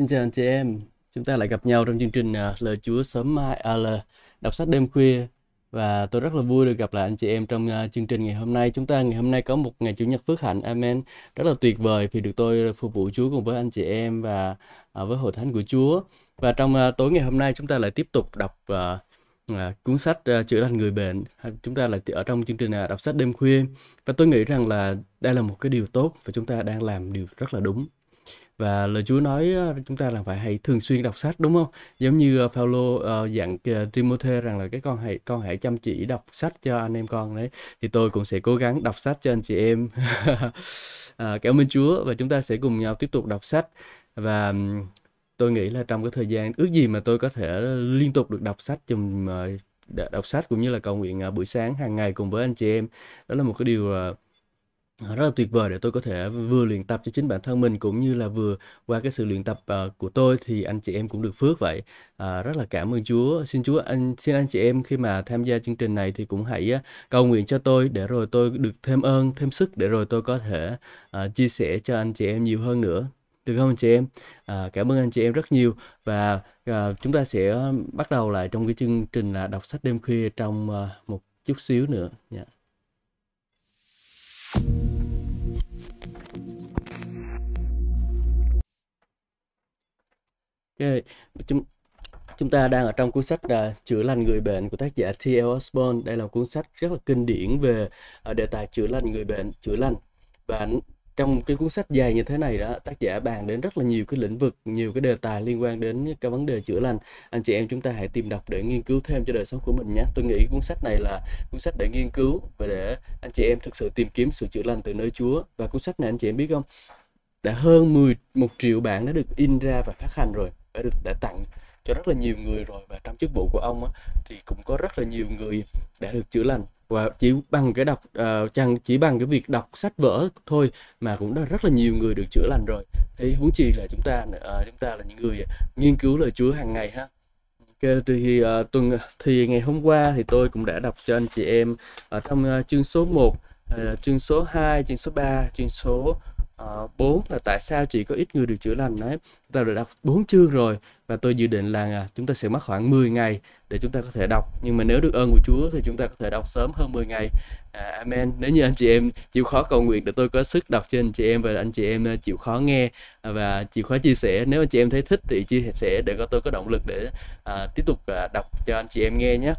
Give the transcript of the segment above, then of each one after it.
Xin chào anh chị em, chúng ta lại gặp nhau trong chương trình uh, Lời Chúa sớm mai, à, là đọc sách đêm khuya. Và tôi rất là vui được gặp lại anh chị em trong uh, chương trình ngày hôm nay. Chúng ta ngày hôm nay có một ngày chủ nhật phước hạnh, amen, rất là tuyệt vời vì được tôi phục vụ Chúa cùng với anh chị em và uh, với hội thánh của Chúa. Và trong uh, tối ngày hôm nay chúng ta lại tiếp tục đọc uh, À, cuốn sách uh, chữa lành người bệnh. Chúng ta là ở trong chương trình uh, đọc sách đêm khuya. Và tôi nghĩ rằng là đây là một cái điều tốt và chúng ta đang làm điều rất là đúng và lời Chúa nói chúng ta là phải hãy thường xuyên đọc sách đúng không? Giống như ờ, Phaolô uh, dặn uh, Timôthê rằng là cái con hãy con hãy chăm chỉ đọc sách cho anh em con đấy. Thì tôi cũng sẽ cố gắng đọc sách cho anh chị em. à, cảm ơn Chúa và chúng ta sẽ cùng nhau tiếp tục đọc sách và tôi nghĩ là trong cái thời gian ước gì mà tôi có thể liên tục được đọc sách chùm uh, đọc sách cũng như là cầu nguyện uh, buổi sáng hàng ngày cùng với anh chị em đó là một cái điều Ờ, rất là tuyệt vời để tôi có thể vừa luyện tập cho chính bản thân mình cũng như là vừa qua cái sự luyện tập uh, của tôi thì anh chị em cũng được phước vậy. Uh, rất là cảm ơn Chúa. Xin Chúa anh xin anh chị em khi mà tham gia chương trình này thì cũng hãy uh, cầu nguyện cho tôi để rồi tôi được thêm ơn thêm sức để rồi tôi có thể uh, chia sẻ cho anh chị em nhiều hơn nữa. Được không anh chị em? À, cảm ơn anh chị em rất nhiều. Và à, chúng ta sẽ bắt đầu lại trong cái chương trình là đọc sách đêm khuya trong à, một chút xíu nữa. Yeah. Okay. Chúng, chúng ta đang ở trong cuốn sách là chữa lành người bệnh của tác giả T.L. Osborne. Đây là một cuốn sách rất là kinh điển về uh, đề tài chữa lành người bệnh, chữa lành. Và trong cái cuốn sách dài như thế này đó, tác giả bàn đến rất là nhiều cái lĩnh vực, nhiều cái đề tài liên quan đến cái vấn đề chữa lành. Anh chị em chúng ta hãy tìm đọc để nghiên cứu thêm cho đời sống của mình nhé. Tôi nghĩ cuốn sách này là cuốn sách để nghiên cứu và để anh chị em thực sự tìm kiếm sự chữa lành từ nơi Chúa. Và cuốn sách này anh chị em biết không? Đã hơn 10 một triệu bản đã được in ra và phát hành rồi đã được đã tặng cho rất là nhiều người rồi và trong chức vụ của ông á, thì cũng có rất là nhiều người đã được chữa lành và chỉ bằng cái đọc uh, chăng chỉ bằng cái việc đọc sách vở thôi mà cũng đã rất là nhiều người được chữa lành rồi. Thế huống chi là chúng ta uh, chúng ta là những người nghiên cứu lời Chúa hàng ngày ha. Okay, thì uh, tuần thì ngày hôm qua thì tôi cũng đã đọc cho anh chị em ở trong uh, chương số 1, uh, chương số 2, chương số 3, chương số Ờ, bốn là tại sao chỉ có ít người được chữa lành đấy ta đã đọc bốn chương rồi và tôi dự định là à, chúng ta sẽ mất khoảng 10 ngày để chúng ta có thể đọc. Nhưng mà nếu được ơn của Chúa thì chúng ta có thể đọc sớm hơn 10 ngày. À, amen. Nếu như anh chị em chịu khó cầu nguyện để tôi có sức đọc cho anh chị em và anh chị em à, chịu khó nghe và chịu khó chia sẻ. Nếu anh chị em thấy thích thì chia sẻ để có tôi có động lực để à, tiếp tục à, đọc cho anh chị em nghe nhé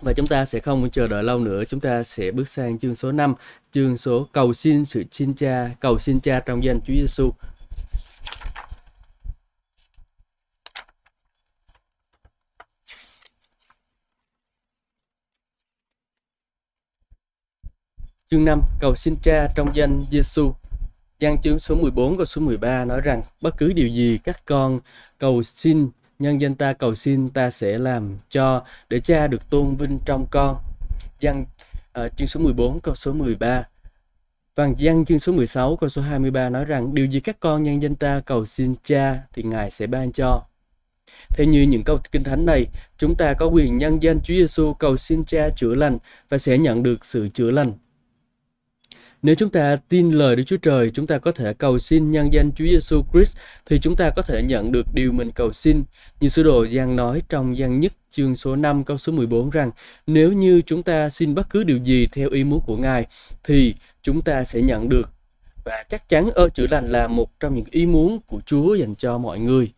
và chúng ta sẽ không chờ đợi lâu nữa, chúng ta sẽ bước sang chương số 5, chương số cầu xin sự xin cha, cầu xin cha trong danh Chúa Giêsu. Chương 5, cầu xin cha trong danh Giêsu. Giăng chương số 14 và số 13 nói rằng bất cứ điều gì các con cầu xin nhân danh ta cầu xin ta sẽ làm cho để cha được tôn vinh trong con. Giăng uh, ờ, chương số 14 câu số 13. Và Giăng chương số 16 câu số 23 nói rằng điều gì các con nhân danh ta cầu xin cha thì Ngài sẽ ban cho. Theo như những câu kinh thánh này, chúng ta có quyền nhân danh Chúa Giêsu cầu xin cha chữa lành và sẽ nhận được sự chữa lành. Nếu chúng ta tin lời Đức Chúa Trời, chúng ta có thể cầu xin nhân danh Chúa Giêsu Christ thì chúng ta có thể nhận được điều mình cầu xin. Như sứ đồ Giăng nói trong Giăng nhất chương số 5 câu số 14 rằng nếu như chúng ta xin bất cứ điều gì theo ý muốn của Ngài thì chúng ta sẽ nhận được. Và chắc chắn ơn chữa lành là một trong những ý muốn của Chúa dành cho mọi người.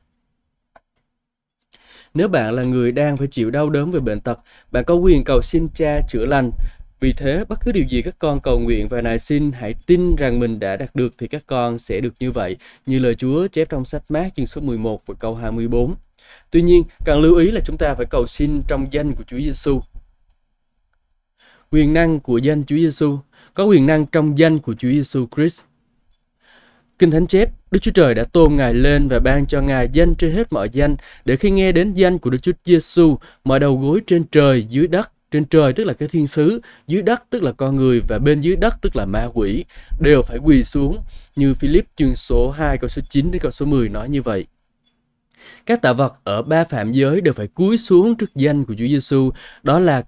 Nếu bạn là người đang phải chịu đau đớn về bệnh tật, bạn có quyền cầu xin cha chữa lành vì thế, bất cứ điều gì các con cầu nguyện và nài xin, hãy tin rằng mình đã đạt được thì các con sẽ được như vậy, như lời Chúa chép trong sách mát chương số 11 và câu 24. Tuy nhiên, cần lưu ý là chúng ta phải cầu xin trong danh của Chúa Giêsu. Quyền năng của danh Chúa Giêsu có quyền năng trong danh của Chúa Giêsu Christ. Kinh Thánh chép, Đức Chúa Trời đã tôn Ngài lên và ban cho Ngài danh trên hết mọi danh, để khi nghe đến danh của Đức Chúa Giêsu, mọi đầu gối trên trời, dưới đất trên trời tức là cái thiên sứ, dưới đất tức là con người và bên dưới đất tức là ma quỷ đều phải quỳ xuống như Philip chương số 2 câu số 9 đến câu số 10 nói như vậy. Các tạo vật ở ba phạm giới đều phải cúi xuống trước danh của Chúa Giêsu, đó là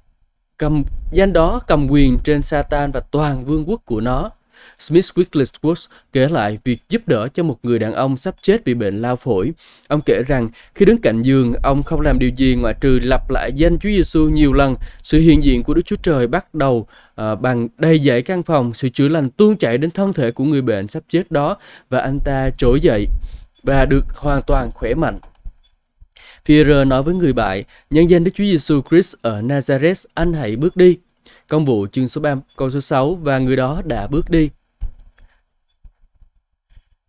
cầm danh đó cầm quyền trên Satan và toàn vương quốc của nó. Smith Wigglesworth kể lại việc giúp đỡ cho một người đàn ông sắp chết vì bệnh lao phổi. Ông kể rằng khi đứng cạnh giường, ông không làm điều gì ngoại trừ lặp lại danh Chúa Giêsu nhiều lần. Sự hiện diện của Đức Chúa Trời bắt đầu uh, bằng đầy dãy căn phòng, sự chữa lành tuôn chảy đến thân thể của người bệnh sắp chết đó và anh ta trỗi dậy và được hoàn toàn khỏe mạnh. Pierre nói với người bạn, nhân danh Đức Chúa Giêsu Christ ở Nazareth, anh hãy bước đi. Công vụ chương số 3 câu số 6 và người đó đã bước đi.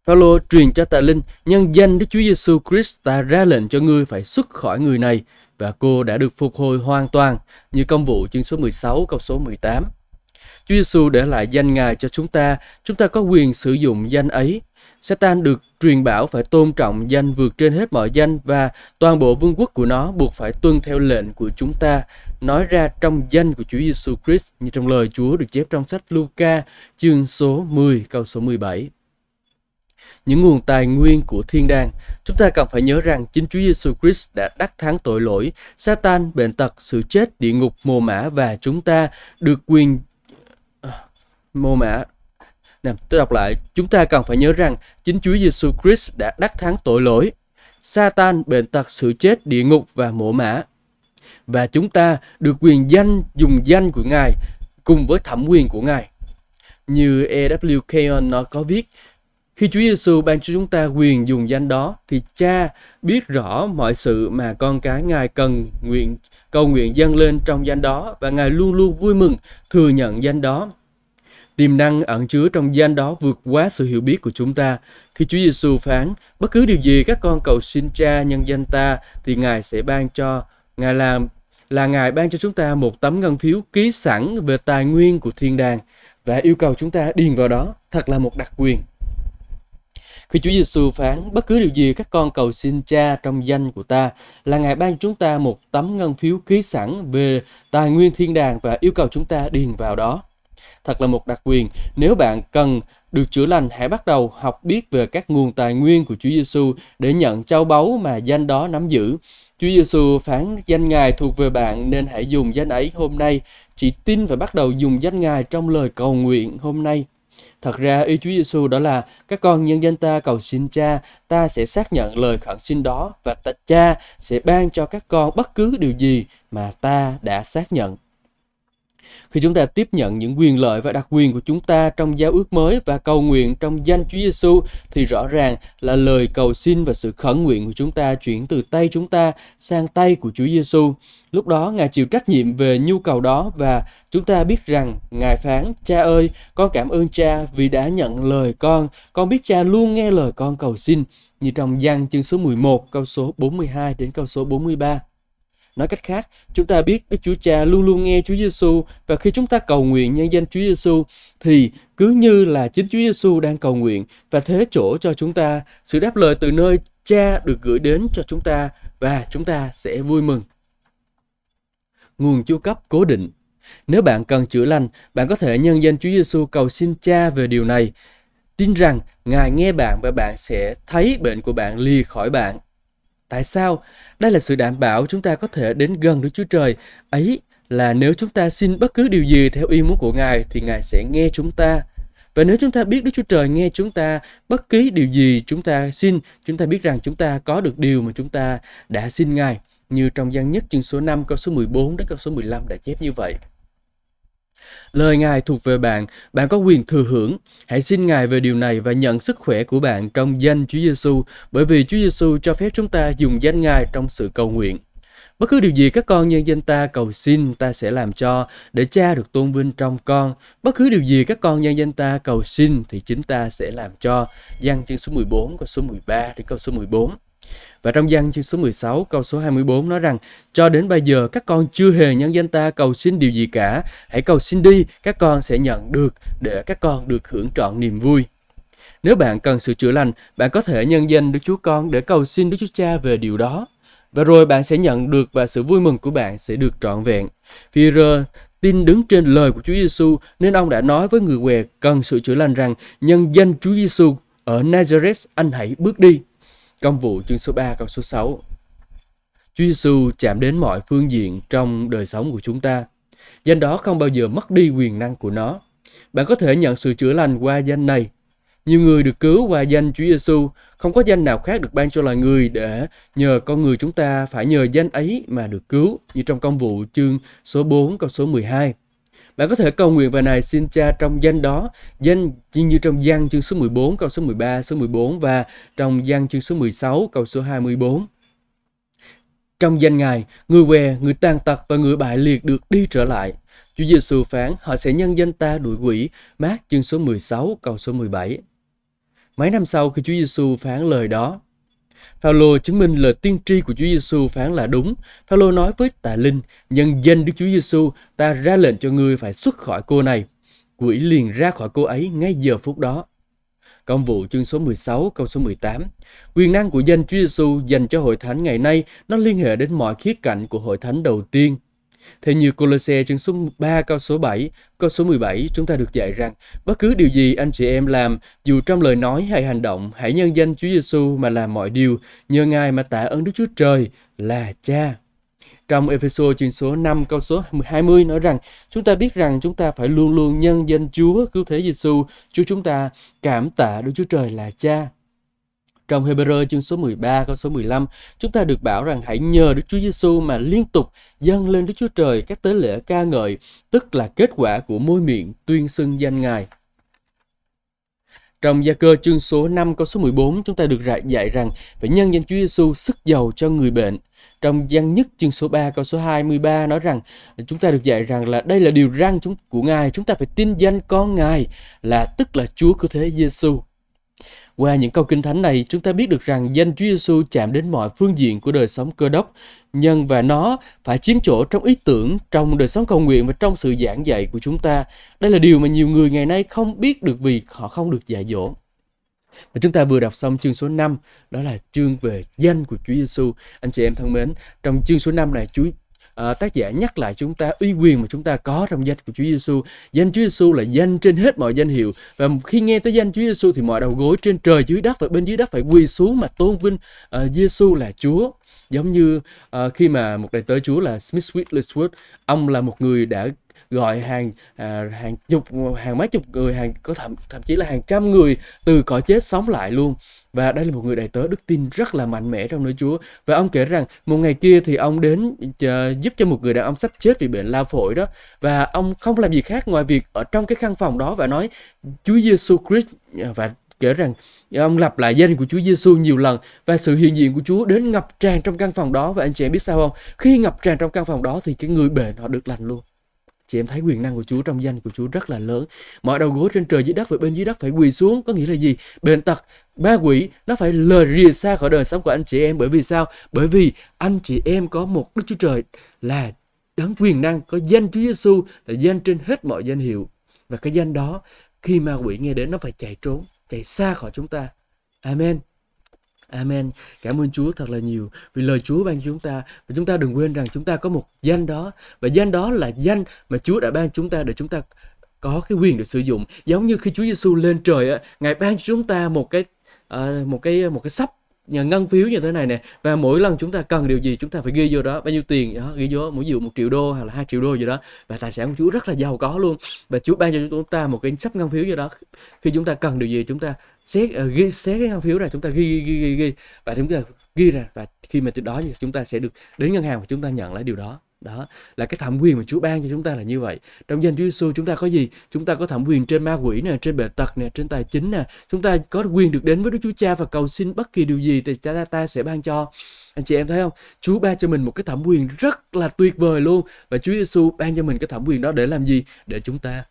Phaolô truyền cho Tà Linh, nhân danh Đức Chúa Giêsu Christ ta ra lệnh cho ngươi phải xuất khỏi người này và cô đã được phục hồi hoàn toàn như công vụ chương số 16 câu số 18. Chúa Giêsu để lại danh Ngài cho chúng ta, chúng ta có quyền sử dụng danh ấy. Satan được truyền bảo phải tôn trọng danh vượt trên hết mọi danh và toàn bộ vương quốc của nó buộc phải tuân theo lệnh của chúng ta nói ra trong danh của Chúa Giêsu Christ như trong lời Chúa được chép trong sách Luca chương số 10 câu số 17. Những nguồn tài nguyên của thiên đàng, chúng ta cần phải nhớ rằng chính Chúa Giêsu Christ đã đắc thắng tội lỗi, Satan, bệnh tật, sự chết, địa ngục, mồ mã và chúng ta được quyền à, mô mã Nè, tôi đọc lại, chúng ta cần phải nhớ rằng chính Chúa Giêsu Christ đã đắc thắng tội lỗi, Satan, bệnh tật, sự chết, địa ngục và mộ mã. Và chúng ta được quyền danh dùng danh của Ngài cùng với thẩm quyền của Ngài. Như E.W. Keon nó có viết, khi Chúa Giêsu ban cho chúng ta quyền dùng danh đó thì Cha biết rõ mọi sự mà con cái Ngài cần nguyện cầu nguyện dâng lên trong danh đó và Ngài luôn luôn vui mừng thừa nhận danh đó Tiềm năng ẩn chứa trong danh đó vượt quá sự hiểu biết của chúng ta. Khi Chúa Giêsu phán, bất cứ điều gì các con cầu xin Cha nhân danh ta thì Ngài sẽ ban cho. Ngài làm là Ngài ban cho chúng ta một tấm ngân phiếu ký sẵn về tài nguyên của thiên đàng và yêu cầu chúng ta điền vào đó. Thật là một đặc quyền. Khi Chúa Giêsu phán, bất cứ điều gì các con cầu xin Cha trong danh của ta là Ngài ban chúng ta một tấm ngân phiếu ký sẵn về tài nguyên thiên đàng và yêu cầu chúng ta điền vào đó thật là một đặc quyền. Nếu bạn cần được chữa lành, hãy bắt đầu học biết về các nguồn tài nguyên của Chúa Giêsu để nhận châu báu mà danh đó nắm giữ. Chúa Giêsu phán danh Ngài thuộc về bạn nên hãy dùng danh ấy hôm nay. Chỉ tin và bắt đầu dùng danh Ngài trong lời cầu nguyện hôm nay. Thật ra ý Chúa Giêsu đó là các con nhân danh ta cầu xin Cha, ta sẽ xác nhận lời khẩn xin đó và ta, Cha sẽ ban cho các con bất cứ điều gì mà ta đã xác nhận. Khi chúng ta tiếp nhận những quyền lợi và đặc quyền của chúng ta trong giao ước mới và cầu nguyện trong danh Chúa Giêsu thì rõ ràng là lời cầu xin và sự khẩn nguyện của chúng ta chuyển từ tay chúng ta sang tay của Chúa Giêsu. Lúc đó Ngài chịu trách nhiệm về nhu cầu đó và chúng ta biết rằng Ngài phán, Cha ơi, con cảm ơn Cha vì đã nhận lời con. Con biết Cha luôn nghe lời con cầu xin như trong Giăng chương số 11 câu số 42 đến câu số 43. Nói cách khác, chúng ta biết Đức Chúa Cha luôn luôn nghe Chúa Giêsu và khi chúng ta cầu nguyện nhân danh Chúa Giêsu thì cứ như là chính Chúa Giêsu đang cầu nguyện và thế chỗ cho chúng ta sự đáp lời từ nơi Cha được gửi đến cho chúng ta và chúng ta sẽ vui mừng. Nguồn chu cấp cố định Nếu bạn cần chữa lành, bạn có thể nhân danh Chúa Giêsu cầu xin Cha về điều này. Tin rằng Ngài nghe bạn và bạn sẽ thấy bệnh của bạn lìa khỏi bạn. Tại sao? Đây là sự đảm bảo chúng ta có thể đến gần Đức Chúa Trời. Ấy là nếu chúng ta xin bất cứ điều gì theo ý muốn của Ngài thì Ngài sẽ nghe chúng ta. Và nếu chúng ta biết Đức Chúa Trời nghe chúng ta, bất kỳ điều gì chúng ta xin, chúng ta biết rằng chúng ta có được điều mà chúng ta đã xin Ngài. Như trong gian nhất chương số 5 câu số 14 đến câu số 15 đã chép như vậy. Lời Ngài thuộc về bạn, bạn có quyền thừa hưởng. Hãy xin Ngài về điều này và nhận sức khỏe của bạn trong danh Chúa Giêsu, bởi vì Chúa Giêsu cho phép chúng ta dùng danh Ngài trong sự cầu nguyện. Bất cứ điều gì các con nhân danh ta cầu xin, ta sẽ làm cho, để cha được tôn vinh trong con. Bất cứ điều gì các con nhân danh ta cầu xin, thì chính ta sẽ làm cho. Giăng chương số 14, câu số 13 đến câu số 14. Và trong gian chương số 16 câu số 24 nói rằng, Cho đến bây giờ các con chưa hề nhân danh ta, cầu xin điều gì cả Hãy cầu xin đi, các con sẽ nhận được để các con được hưởng trọn niềm vui Nếu bạn cần sự chữa lành, bạn có thể nhân danh Đức Chúa Con để cầu xin Đức Chúa Cha về điều đó và rồi bạn sẽ nhận được và sự vui mừng của bạn sẽ được trọn vẹn. Peter tin đứng trên lời của Chúa Giêsu nên ông đã nói với người què cần sự chữa lành rằng, nhân danh Chúa Giêsu ở Nazareth, anh hãy bước đi. Công vụ chương số 3 câu số 6 Chúa Giêsu chạm đến mọi phương diện trong đời sống của chúng ta. Danh đó không bao giờ mất đi quyền năng của nó. Bạn có thể nhận sự chữa lành qua danh này. Nhiều người được cứu qua danh Chúa Giêsu, không có danh nào khác được ban cho loài người để nhờ con người chúng ta phải nhờ danh ấy mà được cứu, như trong công vụ chương số 4 câu số 12. Bạn có thể cầu nguyện và này xin cha trong danh đó, danh như trong gian chương số 14 câu số 13 số 14 và trong gian chương số 16 câu số 24. Trong danh Ngài, người què, người tàn tật và người bại liệt được đi trở lại. Chúa Giêsu phán, họ sẽ nhân danh ta đuổi quỷ, mát chương số 16 câu số 17. Mấy năm sau khi Chúa Giêsu phán lời đó, Phaolô chứng minh lời tiên tri của Chúa Giêsu phán là đúng. Phaolô nói với Tà Linh, nhân danh Đức Chúa Giêsu, ta ra lệnh cho ngươi phải xuất khỏi cô này. Quỷ liền ra khỏi cô ấy ngay giờ phút đó. Công vụ chương số 16 câu số 18. Quyền năng của danh Chúa Giêsu dành cho hội thánh ngày nay nó liên hệ đến mọi khía cạnh của hội thánh đầu tiên. Theo như Colosse chương số 3 câu số 7, câu số 17 chúng ta được dạy rằng bất cứ điều gì anh chị em làm, dù trong lời nói hay hành động, hãy nhân danh Chúa Giêsu mà làm mọi điều, nhờ Ngài mà tạ ơn Đức Chúa Trời là Cha. Trong Ephesos chương số 5 câu số 20 nói rằng chúng ta biết rằng chúng ta phải luôn luôn nhân danh Chúa cứu thế Giêsu, Chúa chúng ta cảm tạ Đức Chúa Trời là Cha. Trong Hebrew chương số 13 câu số 15, chúng ta được bảo rằng hãy nhờ Đức Chúa Giêsu mà liên tục dâng lên Đức Chúa Trời các tế lễ ca ngợi, tức là kết quả của môi miệng tuyên xưng danh Ngài. Trong gia cơ chương số 5 câu số 14 chúng ta được dạy rằng phải nhân danh Chúa Giêsu sức giàu cho người bệnh. Trong gian nhất chương số 3 câu số 23 nói rằng chúng ta được dạy rằng là đây là điều răn chúng của Ngài, chúng ta phải tin danh con Ngài là tức là Chúa của thế Giêsu. Qua những câu kinh thánh này, chúng ta biết được rằng danh Chúa Giêsu chạm đến mọi phương diện của đời sống cơ đốc, nhân và nó phải chiếm chỗ trong ý tưởng, trong đời sống cầu nguyện và trong sự giảng dạy của chúng ta. Đây là điều mà nhiều người ngày nay không biết được vì họ không được dạy dỗ. Và chúng ta vừa đọc xong chương số 5, đó là chương về danh của Chúa Giêsu. Anh chị em thân mến, trong chương số 5 này Chúa à, tác giả nhắc lại chúng ta uy quyền mà chúng ta có trong danh của Chúa Giêsu. Danh Chúa Giêsu là danh trên hết mọi danh hiệu và khi nghe tới danh Chúa Giêsu thì mọi đầu gối trên trời dưới đất và bên dưới đất phải quỳ xuống mà tôn vinh ờ, uh, Giêsu là Chúa. Giống như uh, khi mà một đại tớ Chúa là Smith Wigglesworth, ông là một người đã gọi hàng à, hàng chục hàng mấy chục người hàng có thậm thậm chí là hàng trăm người từ cõi chết sống lại luôn và đây là một người đại tớ đức tin rất là mạnh mẽ trong nơi Chúa và ông kể rằng một ngày kia thì ông đến giúp cho một người đàn ông sắp chết vì bệnh lao phổi đó và ông không làm gì khác ngoài việc ở trong cái căn phòng đó và nói Chúa Giêsu Christ và kể rằng ông lặp lại danh của Chúa Giêsu nhiều lần và sự hiện diện của Chúa đến ngập tràn trong căn phòng đó và anh chị em biết sao không? Khi ngập tràn trong căn phòng đó thì cái người bệnh họ được lành luôn. Chị em thấy quyền năng của Chúa trong danh của Chúa rất là lớn. Mọi đầu gối trên trời dưới đất và bên dưới đất phải quỳ xuống. Có nghĩa là gì? Bệnh tật, ma quỷ nó phải lờ rìa xa khỏi đời sống của anh chị em. Bởi vì sao? Bởi vì anh chị em có một Đức Chúa Trời là đấng quyền năng, có danh Chúa Giêsu là danh trên hết mọi danh hiệu. Và cái danh đó khi ma quỷ nghe đến nó phải chạy trốn, chạy xa khỏi chúng ta. Amen. Amen. Cảm ơn Chúa thật là nhiều vì lời Chúa ban chúng ta và chúng ta đừng quên rằng chúng ta có một danh đó và danh đó là danh mà Chúa đã ban chúng ta để chúng ta có cái quyền được sử dụng. Giống như khi Chúa Giêsu lên trời á, Ngài ban cho chúng ta một cái uh, một cái một cái sắp ngân phiếu như thế này nè và mỗi lần chúng ta cần điều gì chúng ta phải ghi vô đó bao nhiêu tiền đó ghi vô mỗi dụ một triệu đô hoặc là hai triệu đô gì đó và tài sản của Chúa rất là giàu có luôn. Và Chúa ban cho chúng ta một cái sắp ngân phiếu như đó khi chúng ta cần điều gì chúng ta xét uh, ghi xét cái ngân phiếu này chúng ta ghi ghi ghi ghi, và chúng ta ghi ra và khi mà từ đó thì chúng ta sẽ được đến ngân hàng và chúng ta nhận lại điều đó đó là cái thẩm quyền mà Chúa ban cho chúng ta là như vậy. Trong danh Chúa Giêsu chúng ta có gì? Chúng ta có thẩm quyền trên ma quỷ nè trên bệnh tật nè trên tài chính nè. Chúng ta có quyền được đến với Đức Chúa Cha và cầu xin bất kỳ điều gì thì Cha ta, ta sẽ ban cho. Anh chị em thấy không? Chúa ban cho mình một cái thẩm quyền rất là tuyệt vời luôn và Chúa Giêsu ban cho mình cái thẩm quyền đó để làm gì? Để chúng ta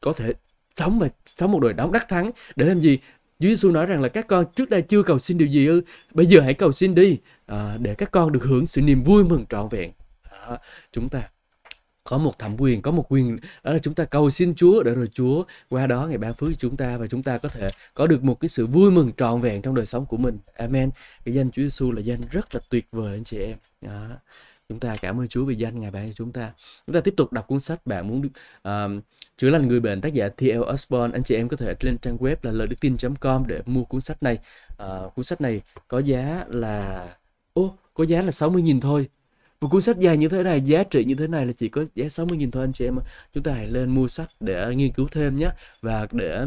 có thể sống và sống một đời đóng đắc thắng. Để làm gì? Chúa Giêsu nói rằng là các con trước đây chưa cầu xin điều gì ư? Bây giờ hãy cầu xin đi. À, để các con được hưởng sự niềm vui mừng trọn vẹn chúng ta có một thẩm quyền có một quyền đó là chúng ta cầu xin Chúa để rồi Chúa qua đó ngày ban phước cho chúng ta và chúng ta có thể có được một cái sự vui mừng trọn vẹn trong đời sống của mình. Amen. Cái danh Chúa Giêsu là danh rất là tuyệt vời anh chị em. Đó. chúng ta cảm ơn Chúa vì danh ngài ban cho chúng ta. Chúng ta tiếp tục đọc cuốn sách bạn muốn được uh, chữa lành người bệnh tác giả T.L. Osborne. Anh chị em có thể lên trang web là lời đức tin.com để mua cuốn sách này. Uh, cuốn sách này có giá là ô có giá là 60.000 thôi một cuốn sách dài như thế này giá trị như thế này là chỉ có giá 60.000 thôi anh chị em chúng ta hãy lên mua sách để nghiên cứu thêm nhé. Và để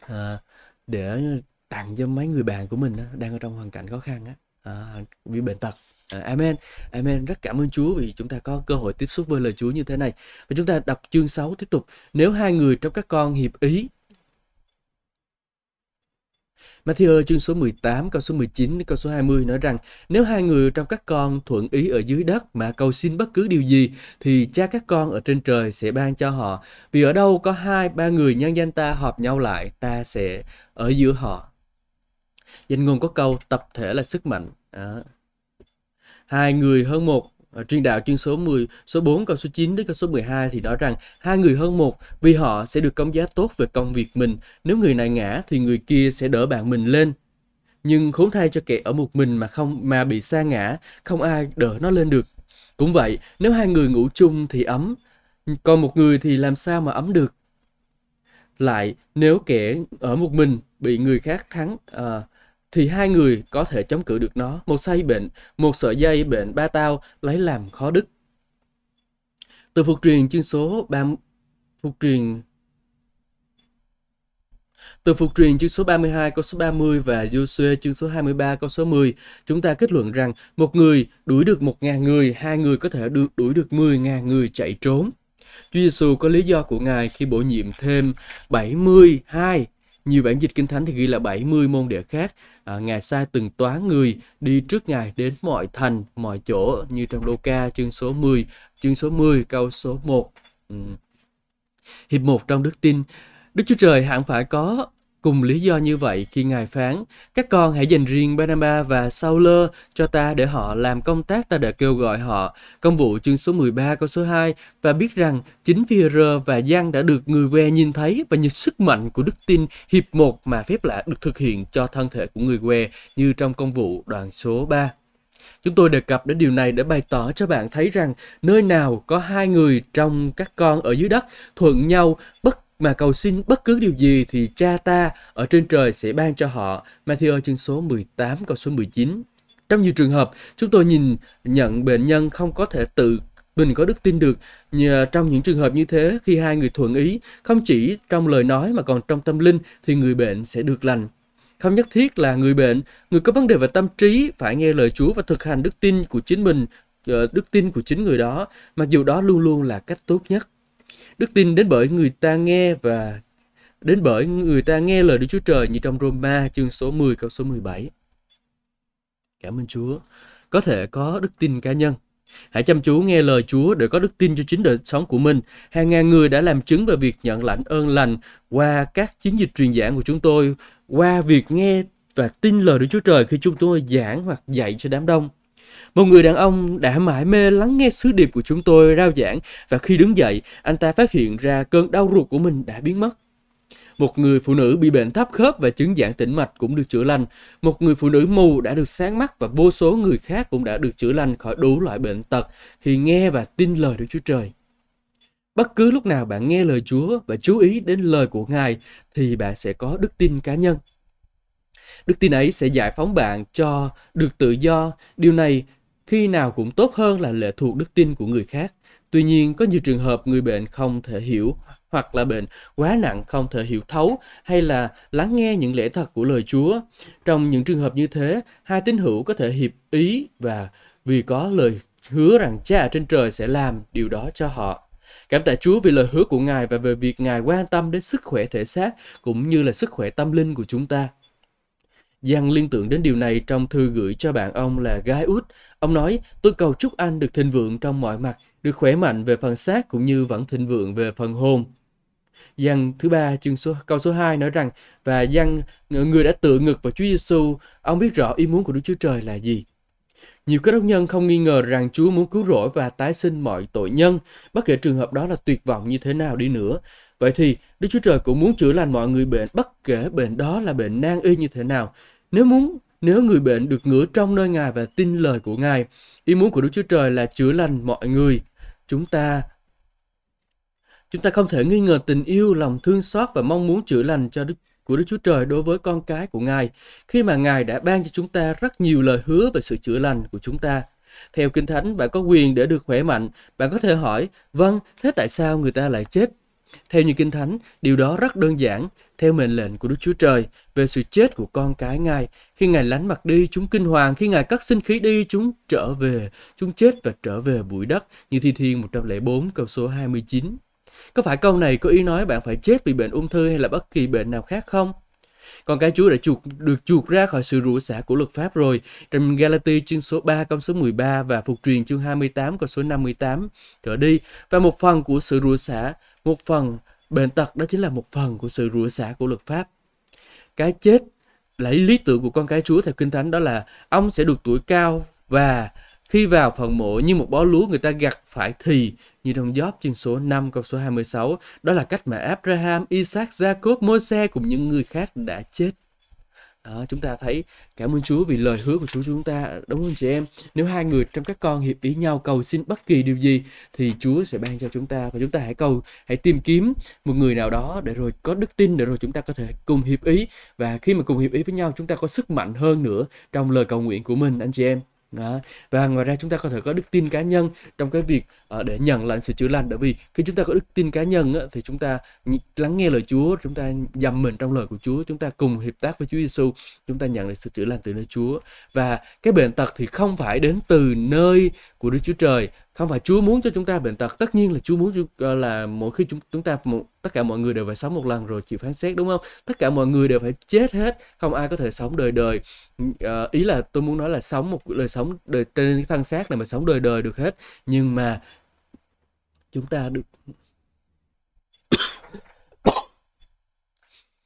à, để tặng cho mấy người bạn của mình đang ở trong hoàn cảnh khó khăn á. À, bị bệnh tật. À, amen. Amen. Rất cảm ơn Chúa vì chúng ta có cơ hội tiếp xúc với lời Chúa như thế này. Và chúng ta đọc chương 6 tiếp tục. Nếu hai người trong các con hiệp ý Matthew chương số 18 câu số 19 câu số 20 nói rằng, nếu hai người trong các con thuận ý ở dưới đất mà cầu xin bất cứ điều gì, thì cha các con ở trên trời sẽ ban cho họ. Vì ở đâu có hai, ba người nhân danh ta họp nhau lại, ta sẽ ở giữa họ. Danh ngôn có câu, tập thể là sức mạnh. À. Hai người hơn một Ờ, truyền đạo chương số 10, số 4 câu số 9 đến câu số 12 thì nói rằng hai người hơn một vì họ sẽ được công giá tốt về công việc mình. Nếu người này ngã thì người kia sẽ đỡ bạn mình lên. Nhưng khốn thay cho kẻ ở một mình mà không mà bị sa ngã, không ai đỡ nó lên được. Cũng vậy, nếu hai người ngủ chung thì ấm, còn một người thì làm sao mà ấm được? Lại, nếu kẻ ở một mình bị người khác thắng, uh, thì hai người có thể chống cự được nó. Một say bệnh, một sợi dây bệnh ba tao lấy làm khó đứt. Từ phục truyền chương số 3 phục truyền từ phục truyền chương số 32 câu số 30 và Joshua chương số 23 câu số 10, chúng ta kết luận rằng một người đuổi được một ngàn người, hai người có thể được đuổi được 10 ngàn người chạy trốn. Chúa Giêsu có lý do của Ngài khi bổ nhiệm thêm 72 nhiều bản dịch Kinh Thánh thì ghi là 70 môn đệ khác. À, Ngài sai từng toán người đi trước Ngài đến mọi thành, mọi chỗ như trong Luca chương số 10, chương số 10 câu số 1. Ừ. Hiệp 1 trong đức tin, Đức Chúa Trời hẳn phải có Cùng lý do như vậy khi Ngài phán, các con hãy dành riêng Barnaba và Sauler cho ta để họ làm công tác ta đã kêu gọi họ. Công vụ chương số 13 câu số 2 và biết rằng chính phi và Giăng đã được người que nhìn thấy và như sức mạnh của đức tin hiệp một mà phép lạ được thực hiện cho thân thể của người que như trong công vụ đoạn số 3. Chúng tôi đề cập đến điều này để bày tỏ cho bạn thấy rằng nơi nào có hai người trong các con ở dưới đất thuận nhau bất mà cầu xin bất cứ điều gì thì cha ta ở trên trời sẽ ban cho họ. Matthew chương số 18 câu số 19. Trong nhiều trường hợp, chúng tôi nhìn nhận bệnh nhân không có thể tự mình có đức tin được nhờ trong những trường hợp như thế khi hai người thuận ý không chỉ trong lời nói mà còn trong tâm linh thì người bệnh sẽ được lành không nhất thiết là người bệnh người có vấn đề về tâm trí phải nghe lời Chúa và thực hành đức tin của chính mình ờ, đức tin của chính người đó mặc dù đó luôn luôn là cách tốt nhất Đức tin đến bởi người ta nghe và đến bởi người ta nghe lời Đức Chúa Trời như trong Roma chương số 10 câu số 17. Cảm ơn Chúa. Có thể có đức tin cá nhân. Hãy chăm chú nghe lời Chúa để có đức tin cho chính đời sống của mình. Hàng ngàn người đã làm chứng về việc nhận lãnh ơn lành qua các chiến dịch truyền giảng của chúng tôi, qua việc nghe và tin lời Đức Chúa Trời khi chúng tôi giảng hoặc dạy cho đám đông. Một người đàn ông đã mãi mê lắng nghe sứ điệp của chúng tôi rao giảng và khi đứng dậy, anh ta phát hiện ra cơn đau ruột của mình đã biến mất. Một người phụ nữ bị bệnh thấp khớp và chứng giãn tĩnh mạch cũng được chữa lành. Một người phụ nữ mù đã được sáng mắt và vô số người khác cũng đã được chữa lành khỏi đủ loại bệnh tật khi nghe và tin lời Đức Chúa Trời. Bất cứ lúc nào bạn nghe lời Chúa và chú ý đến lời của Ngài thì bạn sẽ có đức tin cá nhân. Đức tin ấy sẽ giải phóng bạn cho được tự do. Điều này khi nào cũng tốt hơn là lệ thuộc đức tin của người khác. Tuy nhiên, có nhiều trường hợp người bệnh không thể hiểu hoặc là bệnh quá nặng không thể hiểu thấu hay là lắng nghe những lẽ thật của lời Chúa. Trong những trường hợp như thế, hai tín hữu có thể hiệp ý và vì có lời hứa rằng cha ở trên trời sẽ làm điều đó cho họ. Cảm tạ Chúa vì lời hứa của Ngài và về việc Ngài quan tâm đến sức khỏe thể xác cũng như là sức khỏe tâm linh của chúng ta. Giang liên tưởng đến điều này trong thư gửi cho bạn ông là gái út. Ông nói, tôi cầu chúc anh được thịnh vượng trong mọi mặt, được khỏe mạnh về phần xác cũng như vẫn thịnh vượng về phần hồn. Giăng thứ ba chương số câu số 2 nói rằng và Giăng người đã tự ngực vào Chúa Giêsu, ông biết rõ ý muốn của Đức Chúa Trời là gì. Nhiều cơ đốc nhân không nghi ngờ rằng Chúa muốn cứu rỗi và tái sinh mọi tội nhân, bất kể trường hợp đó là tuyệt vọng như thế nào đi nữa. Vậy thì Đức Chúa Trời cũng muốn chữa lành mọi người bệnh bất kể bệnh đó là bệnh nan y như thế nào. Nếu muốn nếu người bệnh được ngửa trong nơi Ngài và tin lời của Ngài, ý muốn của Đức Chúa Trời là chữa lành mọi người. Chúng ta chúng ta không thể nghi ngờ tình yêu, lòng thương xót và mong muốn chữa lành cho Đức của Đức Chúa Trời đối với con cái của Ngài, khi mà Ngài đã ban cho chúng ta rất nhiều lời hứa về sự chữa lành của chúng ta. Theo Kinh Thánh, bạn có quyền để được khỏe mạnh. Bạn có thể hỏi, vâng, thế tại sao người ta lại chết? Theo như Kinh Thánh, điều đó rất đơn giản, theo mệnh lệnh của Đức Chúa Trời về sự chết của con cái Ngài. Khi Ngài lánh mặt đi, chúng kinh hoàng. Khi Ngài cắt sinh khí đi, chúng trở về. Chúng chết và trở về bụi đất, như Thi Thiên 104 câu số 29. Có phải câu này có ý nói bạn phải chết vì bệnh ung thư hay là bất kỳ bệnh nào khác không? Con cái Chúa đã chuột được chuộc ra khỏi sự rủa xả của luật pháp rồi. Trong Galati chương số 3 câu số 13 và Phục truyền chương 28 câu số 58 trở đi. Và một phần của sự rủa xả, một phần bệnh tật đó chính là một phần của sự rủa xả của luật pháp. Cái chết lấy lý tưởng của con cái Chúa theo Kinh Thánh đó là ông sẽ được tuổi cao và khi vào phần mộ như một bó lúa người ta gặt phải thì như trong Job chương số 5 câu số 26. Đó là cách mà Abraham, Isaac, Jacob, Môi-se cùng những người khác đã chết. Đó, chúng ta thấy cảm ơn Chúa vì lời hứa của Chúa chúng ta đúng không chị em. Nếu hai người trong các con hiệp ý nhau cầu xin bất kỳ điều gì thì Chúa sẽ ban cho chúng ta. Và chúng ta hãy cầu hãy tìm kiếm một người nào đó để rồi có đức tin để rồi chúng ta có thể cùng hiệp ý. Và khi mà cùng hiệp ý với nhau chúng ta có sức mạnh hơn nữa trong lời cầu nguyện của mình anh chị em đó. Và ngoài ra chúng ta có thể có đức tin cá nhân trong cái việc uh, để nhận lại sự chữa lành bởi vì khi chúng ta có đức tin cá nhân á, thì chúng ta lắng nghe lời Chúa, chúng ta dầm mình trong lời của Chúa, chúng ta cùng hiệp tác với Chúa Giêsu, chúng ta nhận được sự chữa lành từ nơi Chúa. Và cái bệnh tật thì không phải đến từ nơi của Đức Chúa Trời không phải Chúa muốn cho chúng ta bệnh tật. Tất nhiên là Chúa muốn ờ, là mỗi khi chúng chúng ta một, tất cả mọi người đều phải sống một lần rồi chịu phán xét đúng không? Tất cả mọi người đều phải chết hết. Không ai có thể sống đời đời. À, ý là tôi muốn nói là sống một đời sống đời trên cái thân xác này mà sống đời đời được hết. Nhưng mà chúng ta được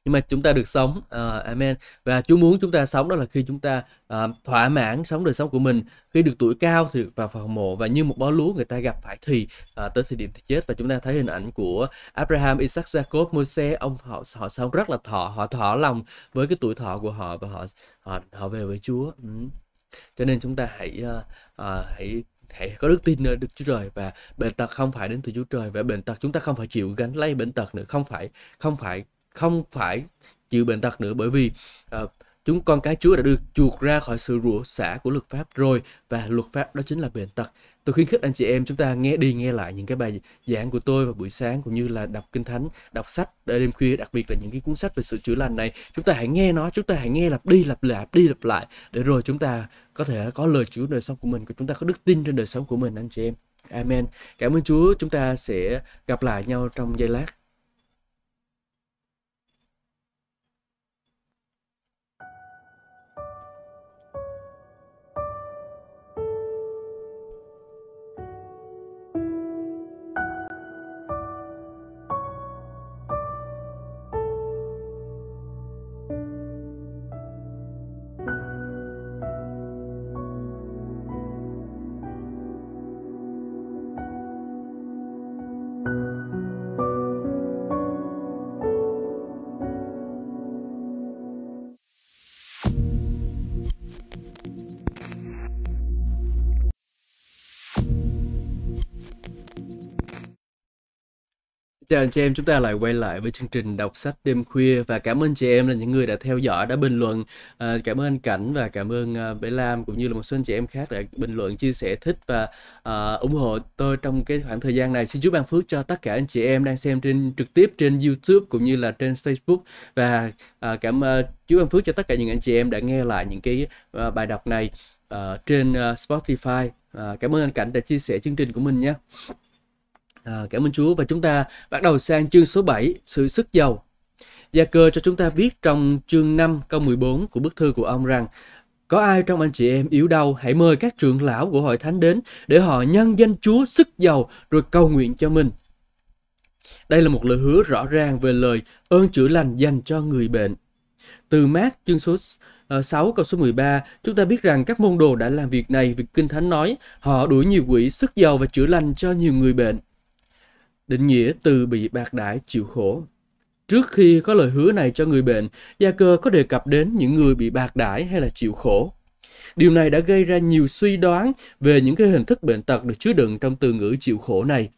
nhưng mà chúng ta được sống uh, amen. Và Chúa muốn chúng ta sống đó là khi chúng ta uh, thỏa mãn sống đời sống của mình. Khi được tuổi cao thì vào phòng mộ và như một bó lúa người ta gặp phải thì uh, tới thời điểm thì chết. Và chúng ta thấy hình ảnh của Abraham, Isaac, Jacob, Moses, ông họ họ sống rất là thọ họ thọ lòng với cái tuổi thọ của họ và họ họ họ về với Chúa. Ừ. cho nên chúng ta hãy uh, uh, hãy hãy có đức tin nơi Đức Chúa Trời và bệnh tật không phải đến từ Chúa Trời. Và bệnh tật chúng ta không phải chịu gánh lấy bệnh tật nữa không phải không phải không phải chịu bệnh tật nữa bởi vì uh, chúng con cái Chúa đã được chuộc ra khỏi sự rủa xả của luật pháp rồi và luật pháp đó chính là bệnh tật. Tôi khuyến khích anh chị em chúng ta nghe đi nghe lại những cái bài giảng của tôi vào buổi sáng cũng như là đọc kinh thánh, đọc sách ở đêm khuya, đặc biệt là những cái cuốn sách về sự chữa lành này. Chúng ta hãy nghe nó, chúng ta hãy nghe lặp đi lặp lại, lặp đi lặp lại để rồi chúng ta có thể có lời Chúa đời sống của mình, chúng ta có đức tin trên đời sống của mình anh chị em. Amen. Cảm ơn Chúa, chúng ta sẽ gặp lại nhau trong giây lát. Chào anh chị em, chúng ta lại quay lại với chương trình đọc sách đêm khuya và cảm ơn chị em là những người đã theo dõi, đã bình luận. À, cảm ơn anh Cảnh và cảm ơn à, Bé Lam cũng như là một số anh chị em khác đã bình luận, chia sẻ, thích và à, ủng hộ tôi trong cái khoảng thời gian này. Xin Chúa ban phước cho tất cả anh chị em đang xem trên trực tiếp trên YouTube cũng như là trên Facebook và à, cảm à, Chúa ban phước cho tất cả những anh chị em đã nghe lại những cái à, bài đọc này à, trên à, Spotify. À, cảm ơn anh Cảnh đã chia sẻ chương trình của mình nhé. À, cảm ơn Chúa và chúng ta bắt đầu sang chương số 7, sự sức giàu. Gia cơ cho chúng ta biết trong chương 5 câu 14 của bức thư của ông rằng có ai trong anh chị em yếu đau hãy mời các trưởng lão của hội thánh đến để họ nhân danh Chúa sức giàu rồi cầu nguyện cho mình. Đây là một lời hứa rõ ràng về lời ơn chữa lành dành cho người bệnh. Từ mát chương số ờ, 6 câu số 13, chúng ta biết rằng các môn đồ đã làm việc này vì Kinh Thánh nói họ đuổi nhiều quỷ sức giàu và chữa lành cho nhiều người bệnh. Định nghĩa từ bị bạc đãi chịu khổ. Trước khi có lời hứa này cho người bệnh, Gia cơ có đề cập đến những người bị bạc đãi hay là chịu khổ. Điều này đã gây ra nhiều suy đoán về những cái hình thức bệnh tật được chứa đựng trong từ ngữ chịu khổ này.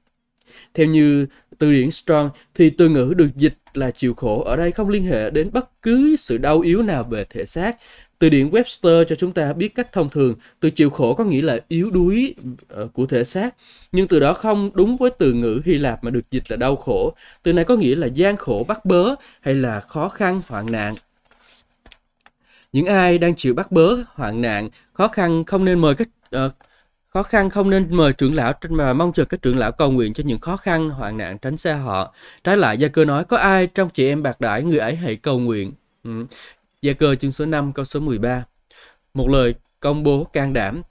Theo như từ điển Strong thì từ ngữ được dịch là chịu khổ ở đây không liên hệ đến bất cứ sự đau yếu nào về thể xác. Từ điển Webster cho chúng ta biết cách thông thường, từ chịu khổ có nghĩa là yếu đuối ờ, của thể xác, nhưng từ đó không đúng với từ ngữ Hy Lạp mà được dịch là đau khổ. Từ này có nghĩa là gian khổ bắt bớ hay là khó khăn hoạn nạn. Những ai đang chịu bắt bớ, hoạn nạn, khó khăn không nên mời các uh, khó khăn không nên mời trưởng lão mà mong chờ các trưởng lão cầu nguyện cho những khó khăn hoạn nạn tránh xa họ trái lại gia cơ nói có ai trong chị em bạc đãi người ấy hãy cầu nguyện ừ gia cơ chương số 5 câu số 13 một lời công bố can đảm.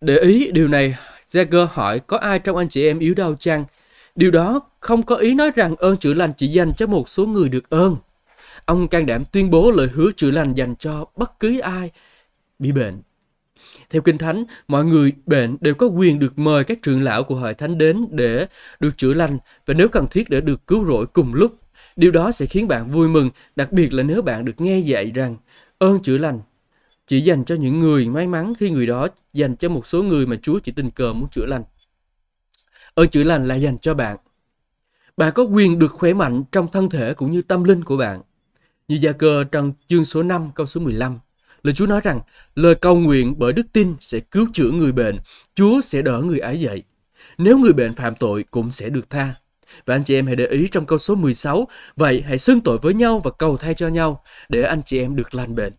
Để ý điều này gia cơ hỏi có ai trong anh chị em yếu đau chăng? Điều đó không có ý nói rằng ơn chữa lành chỉ dành cho một số người được ơn. Ông can đảm tuyên bố lời hứa chữa lành dành cho bất cứ ai bị bệnh. Theo Kinh Thánh, mọi người bệnh đều có quyền được mời các trưởng lão của hội thánh đến để được chữa lành và nếu cần thiết để được cứu rỗi cùng lúc. Điều đó sẽ khiến bạn vui mừng, đặc biệt là nếu bạn được nghe dạy rằng ơn chữa lành chỉ dành cho những người may mắn khi người đó dành cho một số người mà Chúa chỉ tình cờ muốn chữa lành. Ơn chữa lành là dành cho bạn. Bạn có quyền được khỏe mạnh trong thân thể cũng như tâm linh của bạn. Như Gia cơ trong chương số 5 câu số 15. Lời Chúa nói rằng, lời cầu nguyện bởi đức tin sẽ cứu chữa người bệnh, Chúa sẽ đỡ người ấy dậy. Nếu người bệnh phạm tội cũng sẽ được tha. Và anh chị em hãy để ý trong câu số 16, vậy hãy xưng tội với nhau và cầu thay cho nhau để anh chị em được lành bệnh.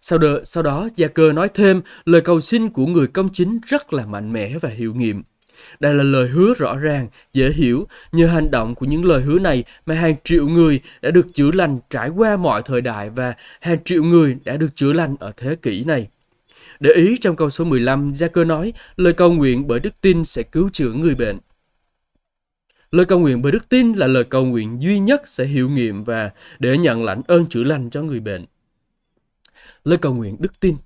Sau đó, sau đó Gia Cơ nói thêm lời cầu xin của người công chính rất là mạnh mẽ và hiệu nghiệm. Đây là lời hứa rõ ràng, dễ hiểu. Nhờ hành động của những lời hứa này mà hàng triệu người đã được chữa lành trải qua mọi thời đại và hàng triệu người đã được chữa lành ở thế kỷ này. Để ý trong câu số 15, Gia Cơ nói, lời cầu nguyện bởi đức tin sẽ cứu chữa người bệnh. Lời cầu nguyện bởi đức tin là lời cầu nguyện duy nhất sẽ hiệu nghiệm và để nhận lãnh ơn chữa lành cho người bệnh. Lời cầu nguyện đức tin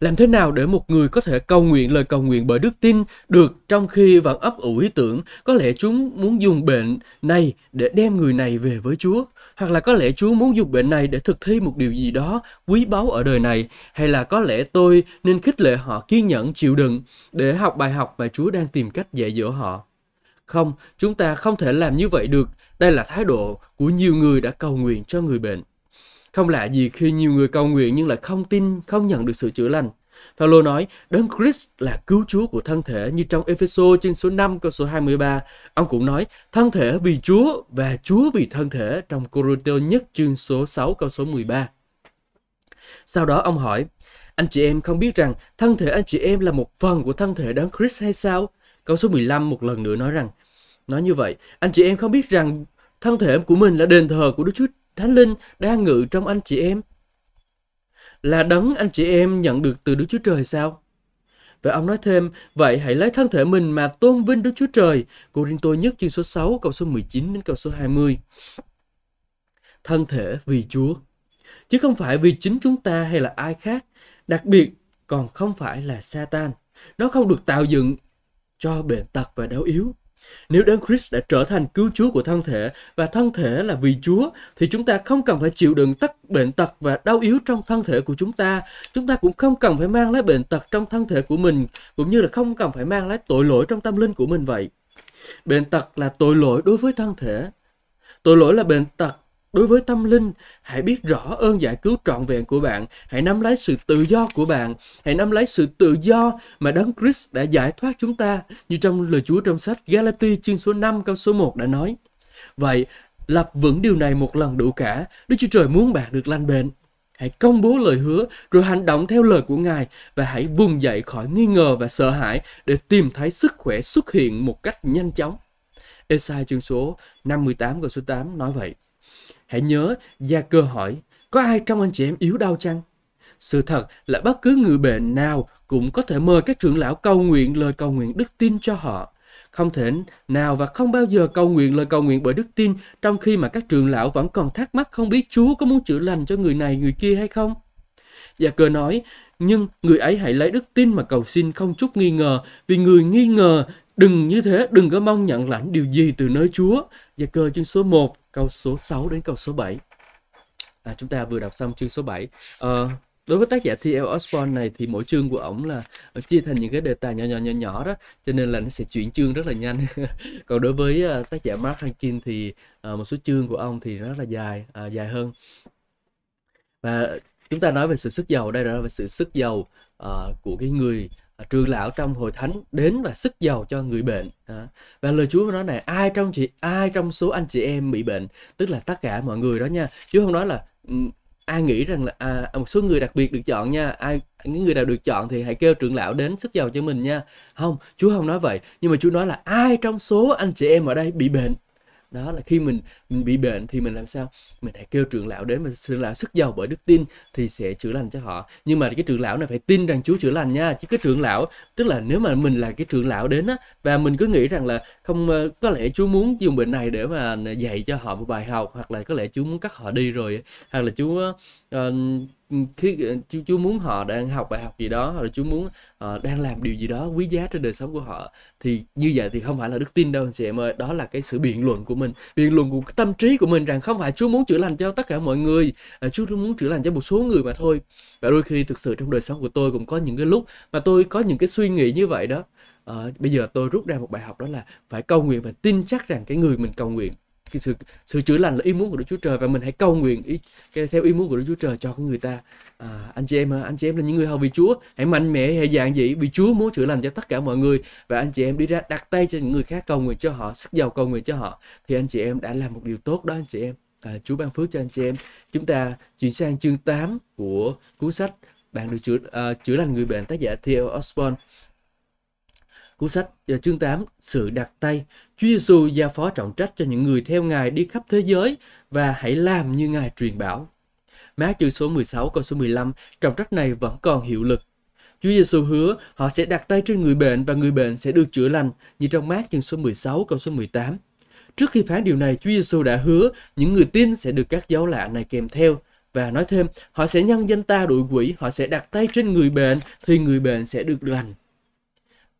làm thế nào để một người có thể cầu nguyện lời cầu nguyện bởi đức tin được trong khi vẫn ấp ủ ý tưởng, có lẽ chúng muốn dùng bệnh này để đem người này về với Chúa, hoặc là có lẽ Chúa muốn dùng bệnh này để thực thi một điều gì đó quý báu ở đời này, hay là có lẽ tôi nên khích lệ họ kiên nhẫn, chịu đựng để học bài học mà Chúa đang tìm cách dạy dỗ họ. Không, chúng ta không thể làm như vậy được. Đây là thái độ của nhiều người đã cầu nguyện cho người bệnh. Không lạ gì khi nhiều người cầu nguyện nhưng lại không tin, không nhận được sự chữa lành. Phaolô nói, Đấng Christ là cứu Chúa của thân thể như trong Epheso trên số 5 câu số 23. Ông cũng nói, thân thể vì Chúa và Chúa vì thân thể trong Corinto nhất chương số 6 câu số 13. Sau đó ông hỏi, anh chị em không biết rằng thân thể anh chị em là một phần của thân thể Đấng Christ hay sao? Câu số 15 một lần nữa nói rằng, nói như vậy, anh chị em không biết rằng thân thể của mình là đền thờ của Đức Chúa Thánh Linh đang ngự trong anh chị em. Là đấng anh chị em nhận được từ Đức Chúa Trời sao? Và ông nói thêm, vậy hãy lấy thân thể mình mà tôn vinh Đức Chúa Trời. Cô Rinh tôi nhất chương số 6, câu số 19 đến câu số 20. Thân thể vì Chúa, chứ không phải vì chính chúng ta hay là ai khác. Đặc biệt, còn không phải là Satan. Nó không được tạo dựng cho bệnh tật và đau yếu. Nếu Đấng Christ đã trở thành cứu Chúa của thân thể và thân thể là vì Chúa, thì chúng ta không cần phải chịu đựng tất bệnh tật và đau yếu trong thân thể của chúng ta. Chúng ta cũng không cần phải mang lấy bệnh tật trong thân thể của mình, cũng như là không cần phải mang lấy tội lỗi trong tâm linh của mình vậy. Bệnh tật là tội lỗi đối với thân thể. Tội lỗi là bệnh tật Đối với tâm linh, hãy biết rõ ơn giải cứu trọn vẹn của bạn. Hãy nắm lấy sự tự do của bạn. Hãy nắm lấy sự tự do mà Đấng Christ đã giải thoát chúng ta. Như trong lời Chúa trong sách Galati chương số 5 câu số 1 đã nói. Vậy, lập vững điều này một lần đủ cả. Đức Chúa Trời muốn bạn được lành bệnh. Hãy công bố lời hứa rồi hành động theo lời của Ngài và hãy vùng dậy khỏi nghi ngờ và sợ hãi để tìm thấy sức khỏe xuất hiện một cách nhanh chóng. Esai chương số 58 câu số 8 nói vậy. Hãy nhớ, Gia Cơ hỏi, có ai trong anh chị em yếu đau chăng? Sự thật là bất cứ người bệnh nào cũng có thể mời các trưởng lão cầu nguyện lời cầu nguyện đức tin cho họ. Không thể nào và không bao giờ cầu nguyện lời cầu nguyện bởi đức tin trong khi mà các trưởng lão vẫn còn thắc mắc không biết Chúa có muốn chữa lành cho người này người kia hay không. Gia cơ nói, nhưng người ấy hãy lấy đức tin mà cầu xin không chút nghi ngờ, vì người nghi ngờ đừng như thế, đừng có mong nhận lãnh điều gì từ nơi Chúa. Gia cơ chương số 1, câu số 6 đến câu số 7. À, chúng ta vừa đọc xong chương số 7. À, ờ, đối với tác giả T.L. Osborne này thì mỗi chương của ổng là ờ, chia thành những cái đề tài nhỏ nhỏ nhỏ nhỏ đó cho nên là nó sẽ chuyển chương rất là nhanh còn đối với uh, tác giả Mark Hankin thì uh, một số chương của ông thì rất là dài uh, dài hơn và chúng ta nói về sự sức giàu đây là về sự sức giàu uh, của cái người trưởng trường lão trong hội thánh đến và sức giàu cho người bệnh. Và lời Chúa nói này ai trong chị ai trong số anh chị em bị bệnh tức là tất cả mọi người đó nha Chúa không nói là ai nghĩ rằng là à, à, một số người đặc biệt được chọn nha ai những người nào được chọn thì hãy kêu trưởng lão đến sức giàu cho mình nha. Không chúa không nói vậy nhưng mà chúa nói là ai trong số anh chị em ở đây bị bệnh đó là khi mình mình bị bệnh thì mình làm sao? Mình hãy kêu trưởng lão đến mà trưởng lão sức giàu bởi đức tin thì sẽ chữa lành cho họ. Nhưng mà cái trưởng lão này phải tin rằng Chúa chữa lành nha. Chứ cái trưởng lão tức là nếu mà mình là cái trưởng lão đến á và mình cứ nghĩ rằng là không ờ, có lẽ Chúa muốn dùng bệnh này để mà dạy cho họ một bài học hoặc là có lẽ Chúa muốn cắt họ đi rồi hoặc là Chúa uh, khi ờ, chú, chú muốn họ đang học bài học gì đó hoặc là chú muốn uh, đang làm điều gì đó quý giá trên đời sống của họ thì như vậy thì không phải là đức tin đâu anh chị em ơi. Đó là cái sự biện luận của mình biện luận của tâm trí của mình rằng không phải chú muốn chữa lành cho tất cả mọi người uh, chú muốn chữa lành cho một số người mà thôi. Và đôi khi thực sự trong đời sống của tôi cũng có những cái lúc mà tôi có những cái suy nghĩ như vậy đó. Uh, bây giờ tôi rút ra một bài học đó là phải cầu nguyện và tin chắc rằng cái người mình cầu nguyện cái sự sự chữa lành là ý muốn của Đức Chúa Trời. Và mình hãy cầu nguyện ý, theo ý muốn của Đức Chúa Trời cho người ta. À, anh chị em anh chị em là những người hầu vì Chúa. Hãy mạnh mẽ hãy dạng dĩ vì Chúa muốn chữa lành cho tất cả mọi người. Và anh chị em đi ra đặt tay cho những người khác cầu nguyện cho họ sức giàu cầu nguyện cho họ thì anh chị em đã làm một điều tốt đó anh chị em. À, Chúa ban phước cho anh chị em. Chúng ta chuyển sang chương 8 của cuốn sách bạn được chữa uh, chữa lành người bệnh tác giả Theo Osborne. Cuốn sách à, chương 8 Sự đặt tay Chúa Giêsu giao phó trọng trách cho những người theo Ngài đi khắp thế giới và hãy làm như Ngài truyền bảo. Mát chương số 16 câu số 15 trọng trách này vẫn còn hiệu lực. Chúa Giêsu hứa họ sẽ đặt tay trên người bệnh và người bệnh sẽ được chữa lành như trong mát chương số 16 câu số 18. Trước khi phán điều này, Chúa Giêsu đã hứa những người tin sẽ được các dấu lạ này kèm theo và nói thêm họ sẽ nhân danh ta đuổi quỷ, họ sẽ đặt tay trên người bệnh thì người bệnh sẽ được lành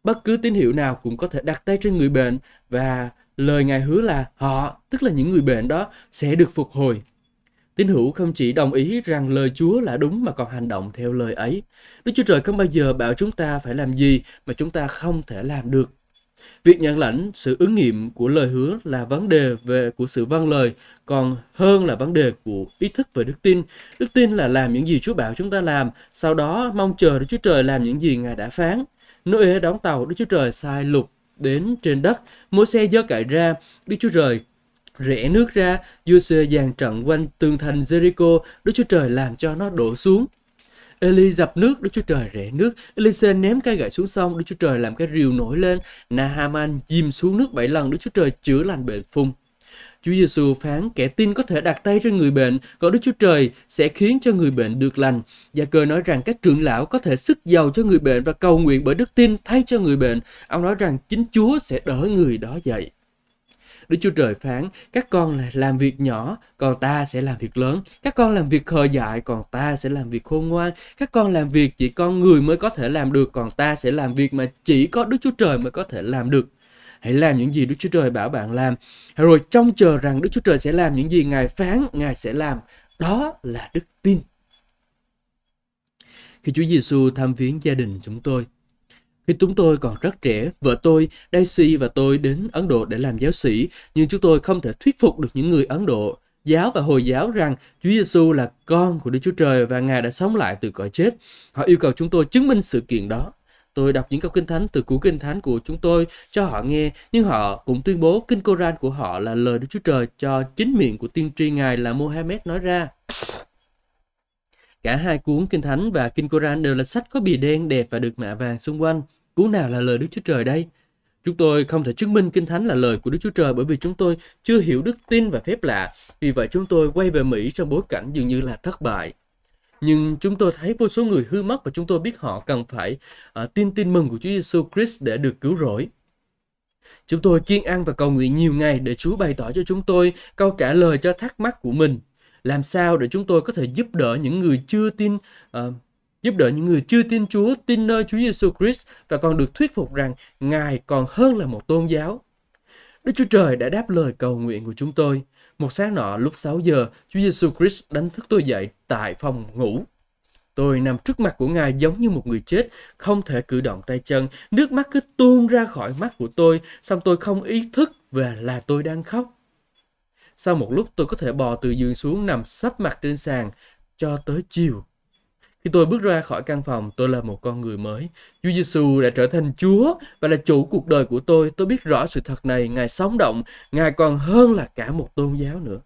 bất cứ tín hiệu nào cũng có thể đặt tay trên người bệnh và lời Ngài hứa là họ, tức là những người bệnh đó, sẽ được phục hồi. Tín hữu không chỉ đồng ý rằng lời Chúa là đúng mà còn hành động theo lời ấy. Đức Chúa Trời không bao giờ bảo chúng ta phải làm gì mà chúng ta không thể làm được. Việc nhận lãnh sự ứng nghiệm của lời hứa là vấn đề về của sự vâng lời, còn hơn là vấn đề của ý thức về đức tin. Đức tin là làm những gì Chúa bảo chúng ta làm, sau đó mong chờ Đức Chúa Trời làm những gì Ngài đã phán. Noe đón tàu Đức Chúa Trời sai lục đến trên đất. Môi xe dơ cải ra, Đức Chúa Trời rẽ nước ra, Giuse dàn trận quanh tường thành Jericho, Đức Chúa Trời làm cho nó đổ xuống. Eli dập nước, Đức Chúa Trời rẽ nước. Elise ném cây gậy xuống sông, Đức Chúa Trời làm cái rìu nổi lên. Nahaman dìm xuống nước bảy lần, Đức Chúa Trời chữa lành bệnh phung. Chúa Giêsu phán kẻ tin có thể đặt tay trên người bệnh, còn Đức Chúa Trời sẽ khiến cho người bệnh được lành. Gia cơ nói rằng các trưởng lão có thể sức giàu cho người bệnh và cầu nguyện bởi đức tin thay cho người bệnh. Ông nói rằng chính Chúa sẽ đỡ người đó dậy. Đức Chúa Trời phán, các con là làm việc nhỏ, còn ta sẽ làm việc lớn. Các con làm việc khờ dại, còn ta sẽ làm việc khôn ngoan. Các con làm việc chỉ con người mới có thể làm được, còn ta sẽ làm việc mà chỉ có Đức Chúa Trời mới có thể làm được. Hãy làm những gì Đức Chúa Trời bảo bạn làm. Rồi trông chờ rằng Đức Chúa Trời sẽ làm những gì Ngài phán, Ngài sẽ làm. Đó là đức tin. Khi Chúa Giêsu thăm viếng gia đình chúng tôi, khi chúng tôi còn rất trẻ, vợ tôi, Daisy và tôi đến Ấn Độ để làm giáo sĩ, nhưng chúng tôi không thể thuyết phục được những người Ấn Độ giáo và Hồi giáo rằng Chúa Giêsu là con của Đức Chúa Trời và Ngài đã sống lại từ cõi chết. Họ yêu cầu chúng tôi chứng minh sự kiện đó. Tôi đọc những câu kinh thánh từ cuốn kinh thánh của chúng tôi cho họ nghe, nhưng họ cũng tuyên bố kinh Koran của họ là lời Đức Chúa Trời cho chính miệng của tiên tri Ngài là Mohammed nói ra. Cả hai cuốn kinh thánh và kinh Koran đều là sách có bìa đen đẹp và được mạ vàng xung quanh. Cuốn nào là lời Đức Chúa Trời đây? Chúng tôi không thể chứng minh Kinh Thánh là lời của Đức Chúa Trời bởi vì chúng tôi chưa hiểu đức tin và phép lạ. Vì vậy chúng tôi quay về Mỹ trong bối cảnh dường như là thất bại. Nhưng chúng tôi thấy vô số người hư mất và chúng tôi biết họ cần phải uh, tin tin mừng của Chúa Giêsu Christ để được cứu rỗi. Chúng tôi kiên ăn và cầu nguyện nhiều ngày để Chúa bày tỏ cho chúng tôi câu trả lời cho thắc mắc của mình. Làm sao để chúng tôi có thể giúp đỡ những người chưa tin uh, giúp đỡ những người chưa tin Chúa tin nơi Chúa Giêsu Christ và còn được thuyết phục rằng Ngài còn hơn là một tôn giáo. Đức Chúa Trời đã đáp lời cầu nguyện của chúng tôi. Một sáng nọ lúc 6 giờ, Chúa Giêsu Christ đánh thức tôi dậy tại phòng ngủ. Tôi nằm trước mặt của Ngài giống như một người chết, không thể cử động tay chân. Nước mắt cứ tuôn ra khỏi mắt của tôi, xong tôi không ý thức và là tôi đang khóc. Sau một lúc tôi có thể bò từ giường xuống nằm sắp mặt trên sàn cho tới chiều. Khi tôi bước ra khỏi căn phòng, tôi là một con người mới. Chúa Giêsu đã trở thành Chúa và là chủ cuộc đời của tôi. Tôi biết rõ sự thật này, Ngài sống động, Ngài còn hơn là cả một tôn giáo nữa.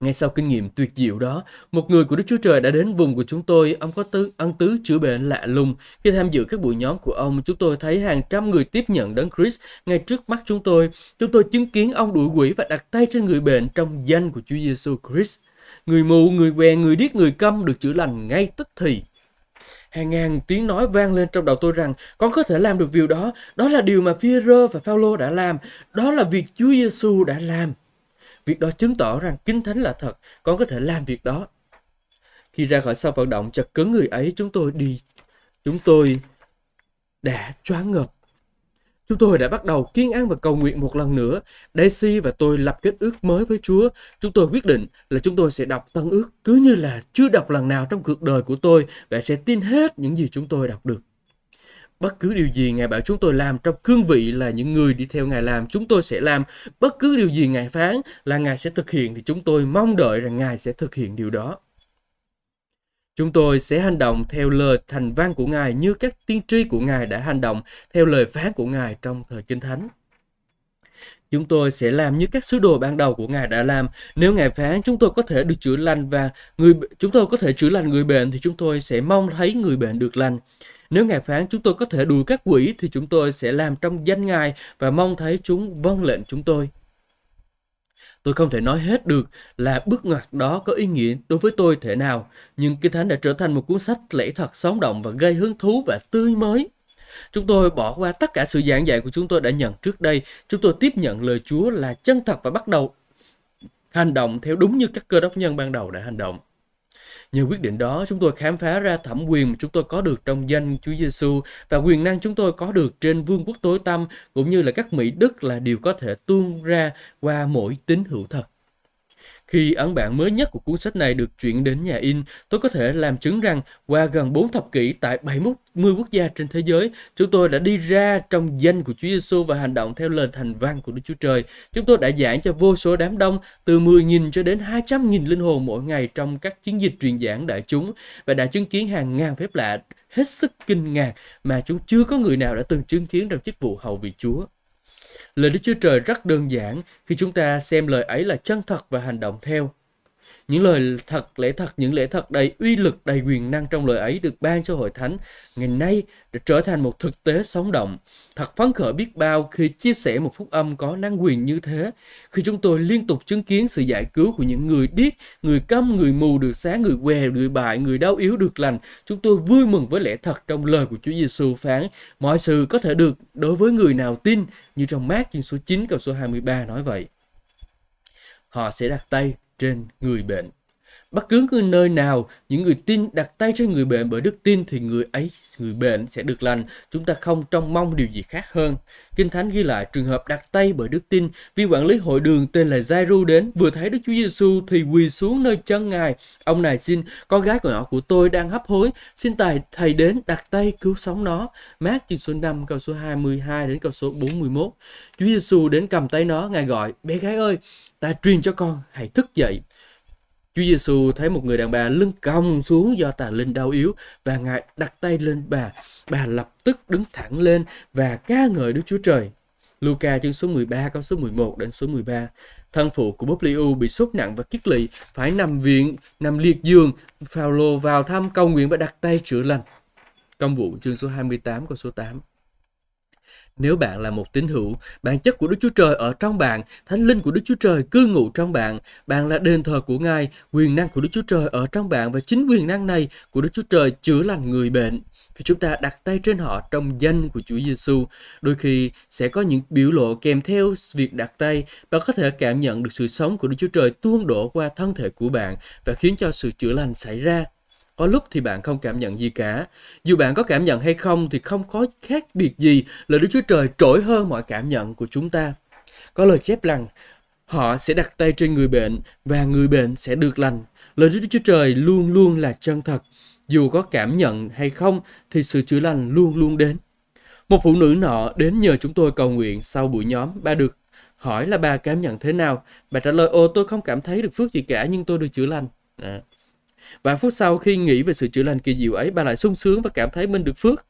Ngay sau kinh nghiệm tuyệt diệu đó, một người của Đức Chúa Trời đã đến vùng của chúng tôi. Ông có tứ, ân tứ chữa bệnh lạ lùng. Khi tham dự các buổi nhóm của ông, chúng tôi thấy hàng trăm người tiếp nhận đấng Christ ngay trước mắt chúng tôi. Chúng tôi chứng kiến ông đuổi quỷ và đặt tay trên người bệnh trong danh của Chúa Giêsu Christ. Người mù, người què, người điếc, người câm được chữa lành ngay tức thì. Hàng ngàn tiếng nói vang lên trong đầu tôi rằng con có thể làm được điều đó. Đó là điều mà Phi-rơ và Phaolô đã làm. Đó là việc Chúa Giêsu đã làm. Việc đó chứng tỏ rằng kinh thánh là thật, con có thể làm việc đó. Khi ra khỏi sau vận động chật cứng người ấy, chúng tôi đi, chúng tôi đã choáng ngợp. Chúng tôi đã bắt đầu kiên ăn và cầu nguyện một lần nữa. Daisy và tôi lập kết ước mới với Chúa. Chúng tôi quyết định là chúng tôi sẽ đọc tân ước cứ như là chưa đọc lần nào trong cuộc đời của tôi và sẽ tin hết những gì chúng tôi đọc được. Bất cứ điều gì Ngài bảo chúng tôi làm trong cương vị là những người đi theo Ngài làm, chúng tôi sẽ làm. Bất cứ điều gì Ngài phán là Ngài sẽ thực hiện thì chúng tôi mong đợi rằng Ngài sẽ thực hiện điều đó. Chúng tôi sẽ hành động theo lời thành văn của Ngài như các tiên tri của Ngài đã hành động theo lời phán của Ngài trong thời Kinh Thánh. Chúng tôi sẽ làm như các sứ đồ ban đầu của Ngài đã làm. Nếu Ngài phán, chúng tôi có thể được chữa lành và người, chúng tôi có thể chữa lành người bệnh thì chúng tôi sẽ mong thấy người bệnh được lành. Nếu Ngài phán, chúng tôi có thể đuổi các quỷ thì chúng tôi sẽ làm trong danh Ngài và mong thấy chúng vâng lệnh chúng tôi. Tôi không thể nói hết được là bước ngoặt đó có ý nghĩa đối với tôi thế nào, nhưng Kinh Thánh đã trở thành một cuốn sách lễ thật sống động và gây hứng thú và tươi mới. Chúng tôi bỏ qua tất cả sự giảng dạy của chúng tôi đã nhận trước đây. Chúng tôi tiếp nhận lời Chúa là chân thật và bắt đầu hành động theo đúng như các cơ đốc nhân ban đầu đã hành động. Nhờ quyết định đó, chúng tôi khám phá ra thẩm quyền mà chúng tôi có được trong danh Chúa Giêsu và quyền năng chúng tôi có được trên vương quốc tối tăm cũng như là các mỹ đức là điều có thể tuôn ra qua mỗi tín hữu thật. Khi ấn bản mới nhất của cuốn sách này được chuyển đến nhà in, tôi có thể làm chứng rằng qua gần 4 thập kỷ tại 70 quốc gia trên thế giới, chúng tôi đã đi ra trong danh của Chúa Giêsu và hành động theo lời thành văn của Đức Chúa Trời. Chúng tôi đã giảng cho vô số đám đông từ 10.000 cho đến 200.000 linh hồn mỗi ngày trong các chiến dịch truyền giảng đại chúng và đã chứng kiến hàng ngàn phép lạ hết sức kinh ngạc mà chúng chưa có người nào đã từng chứng kiến trong chức vụ hầu vị Chúa. Lời Đức Chúa Trời rất đơn giản khi chúng ta xem lời ấy là chân thật và hành động theo. Những lời thật, lẽ thật, những lẽ thật đầy uy lực, đầy quyền năng trong lời ấy được ban cho hội thánh ngày nay đã trở thành một thực tế sống động. Thật phấn khởi biết bao khi chia sẻ một phúc âm có năng quyền như thế. Khi chúng tôi liên tục chứng kiến sự giải cứu của những người điếc, người câm, người mù được sáng, người què, người bại, người đau yếu được lành, chúng tôi vui mừng với lẽ thật trong lời của Chúa Giêsu phán. Mọi sự có thể được đối với người nào tin, như trong mát chương số 9 câu số 23 nói vậy. Họ sẽ đặt tay trên người bệnh. Bất cứ nơi nào những người tin đặt tay trên người bệnh bởi đức tin thì người ấy, người bệnh sẽ được lành. Chúng ta không trông mong điều gì khác hơn. Kinh Thánh ghi lại trường hợp đặt tay bởi đức tin. Viên quản lý hội đường tên là Giai-ru đến vừa thấy Đức Chúa Giêsu thì quỳ xuống nơi chân Ngài. Ông này xin con gái của nhỏ của tôi đang hấp hối, xin tài thầy đến đặt tay cứu sống nó. Mát chương số 5 câu số 22 đến câu số 41. Chúa Giêsu đến cầm tay nó, Ngài gọi: "Bé gái ơi, ta truyền cho con, hãy thức dậy." Chúa Giêsu thấy một người đàn bà lưng cong xuống do tà linh đau yếu và Ngài đặt tay lên bà. Bà lập tức đứng thẳng lên và ca ngợi Đức Chúa Trời. Luca chương số 13 câu số 11 đến số 13. Thân phụ của Publiu bị sốt nặng và kiết lỵ, phải nằm viện, nằm liệt giường. Phaolô vào thăm cầu nguyện và đặt tay chữa lành. Công vụ chương số 28 câu số 8. Nếu bạn là một tín hữu, bản chất của Đức Chúa Trời ở trong bạn, thánh linh của Đức Chúa Trời cư ngụ trong bạn, bạn là đền thờ của Ngài, quyền năng của Đức Chúa Trời ở trong bạn và chính quyền năng này của Đức Chúa Trời chữa lành người bệnh. Khi chúng ta đặt tay trên họ trong danh của Chúa Giêsu, đôi khi sẽ có những biểu lộ kèm theo việc đặt tay, bạn có thể cảm nhận được sự sống của Đức Chúa Trời tuôn đổ qua thân thể của bạn và khiến cho sự chữa lành xảy ra. Có lúc thì bạn không cảm nhận gì cả. Dù bạn có cảm nhận hay không thì không có khác biệt gì là Đức Chúa Trời trỗi hơn mọi cảm nhận của chúng ta. Có lời chép rằng họ sẽ đặt tay trên người bệnh và người bệnh sẽ được lành. Lời Đức Chúa Trời luôn luôn là chân thật. Dù có cảm nhận hay không thì sự chữa lành luôn luôn đến. Một phụ nữ nọ đến nhờ chúng tôi cầu nguyện sau buổi nhóm. Bà được hỏi là bà cảm nhận thế nào. Bà trả lời, ô tôi không cảm thấy được phước gì cả nhưng tôi được chữa lành. À. Và phút sau khi nghĩ về sự chữa lành kỳ diệu ấy, bà lại sung sướng và cảm thấy mình được phước.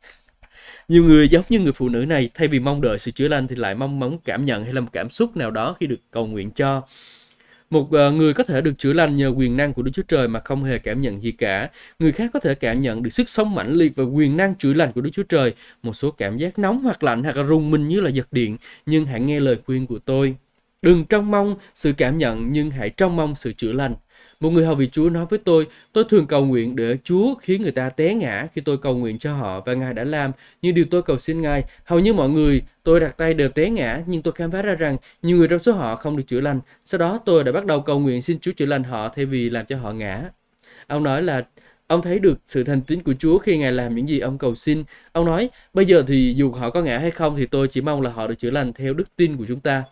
Nhiều người giống như người phụ nữ này, thay vì mong đợi sự chữa lành thì lại mong muốn cảm nhận hay là một cảm xúc nào đó khi được cầu nguyện cho. Một ờ, người có thể được chữa lành nhờ quyền năng của Đức Chúa Trời mà không hề cảm nhận gì cả. Người khác có thể cảm nhận được sức sống mãnh liệt và quyền năng chữa lành của Đức Chúa Trời. Một số cảm giác nóng hoặc lạnh hoặc là rung mình như là giật điện. Nhưng hãy nghe lời khuyên của tôi. Đừng trông mong sự cảm nhận nhưng hãy trông mong sự chữa lành. Một người hầu vị Chúa nói với tôi, tôi thường cầu nguyện để Chúa khiến người ta té ngã khi tôi cầu nguyện cho họ và Ngài đã làm như điều tôi cầu xin Ngài. Hầu như mọi người tôi đặt tay đều té ngã nhưng tôi khám phá ra rằng nhiều người trong số họ không được chữa lành. Sau đó tôi đã bắt đầu cầu nguyện xin Chúa chữa lành họ thay vì làm cho họ ngã. Ông nói là Ông thấy được sự thành tín của Chúa khi Ngài làm những gì ông cầu xin. Ông nói, bây giờ thì dù họ có ngã hay không thì tôi chỉ mong là họ được chữa lành theo đức tin của chúng ta.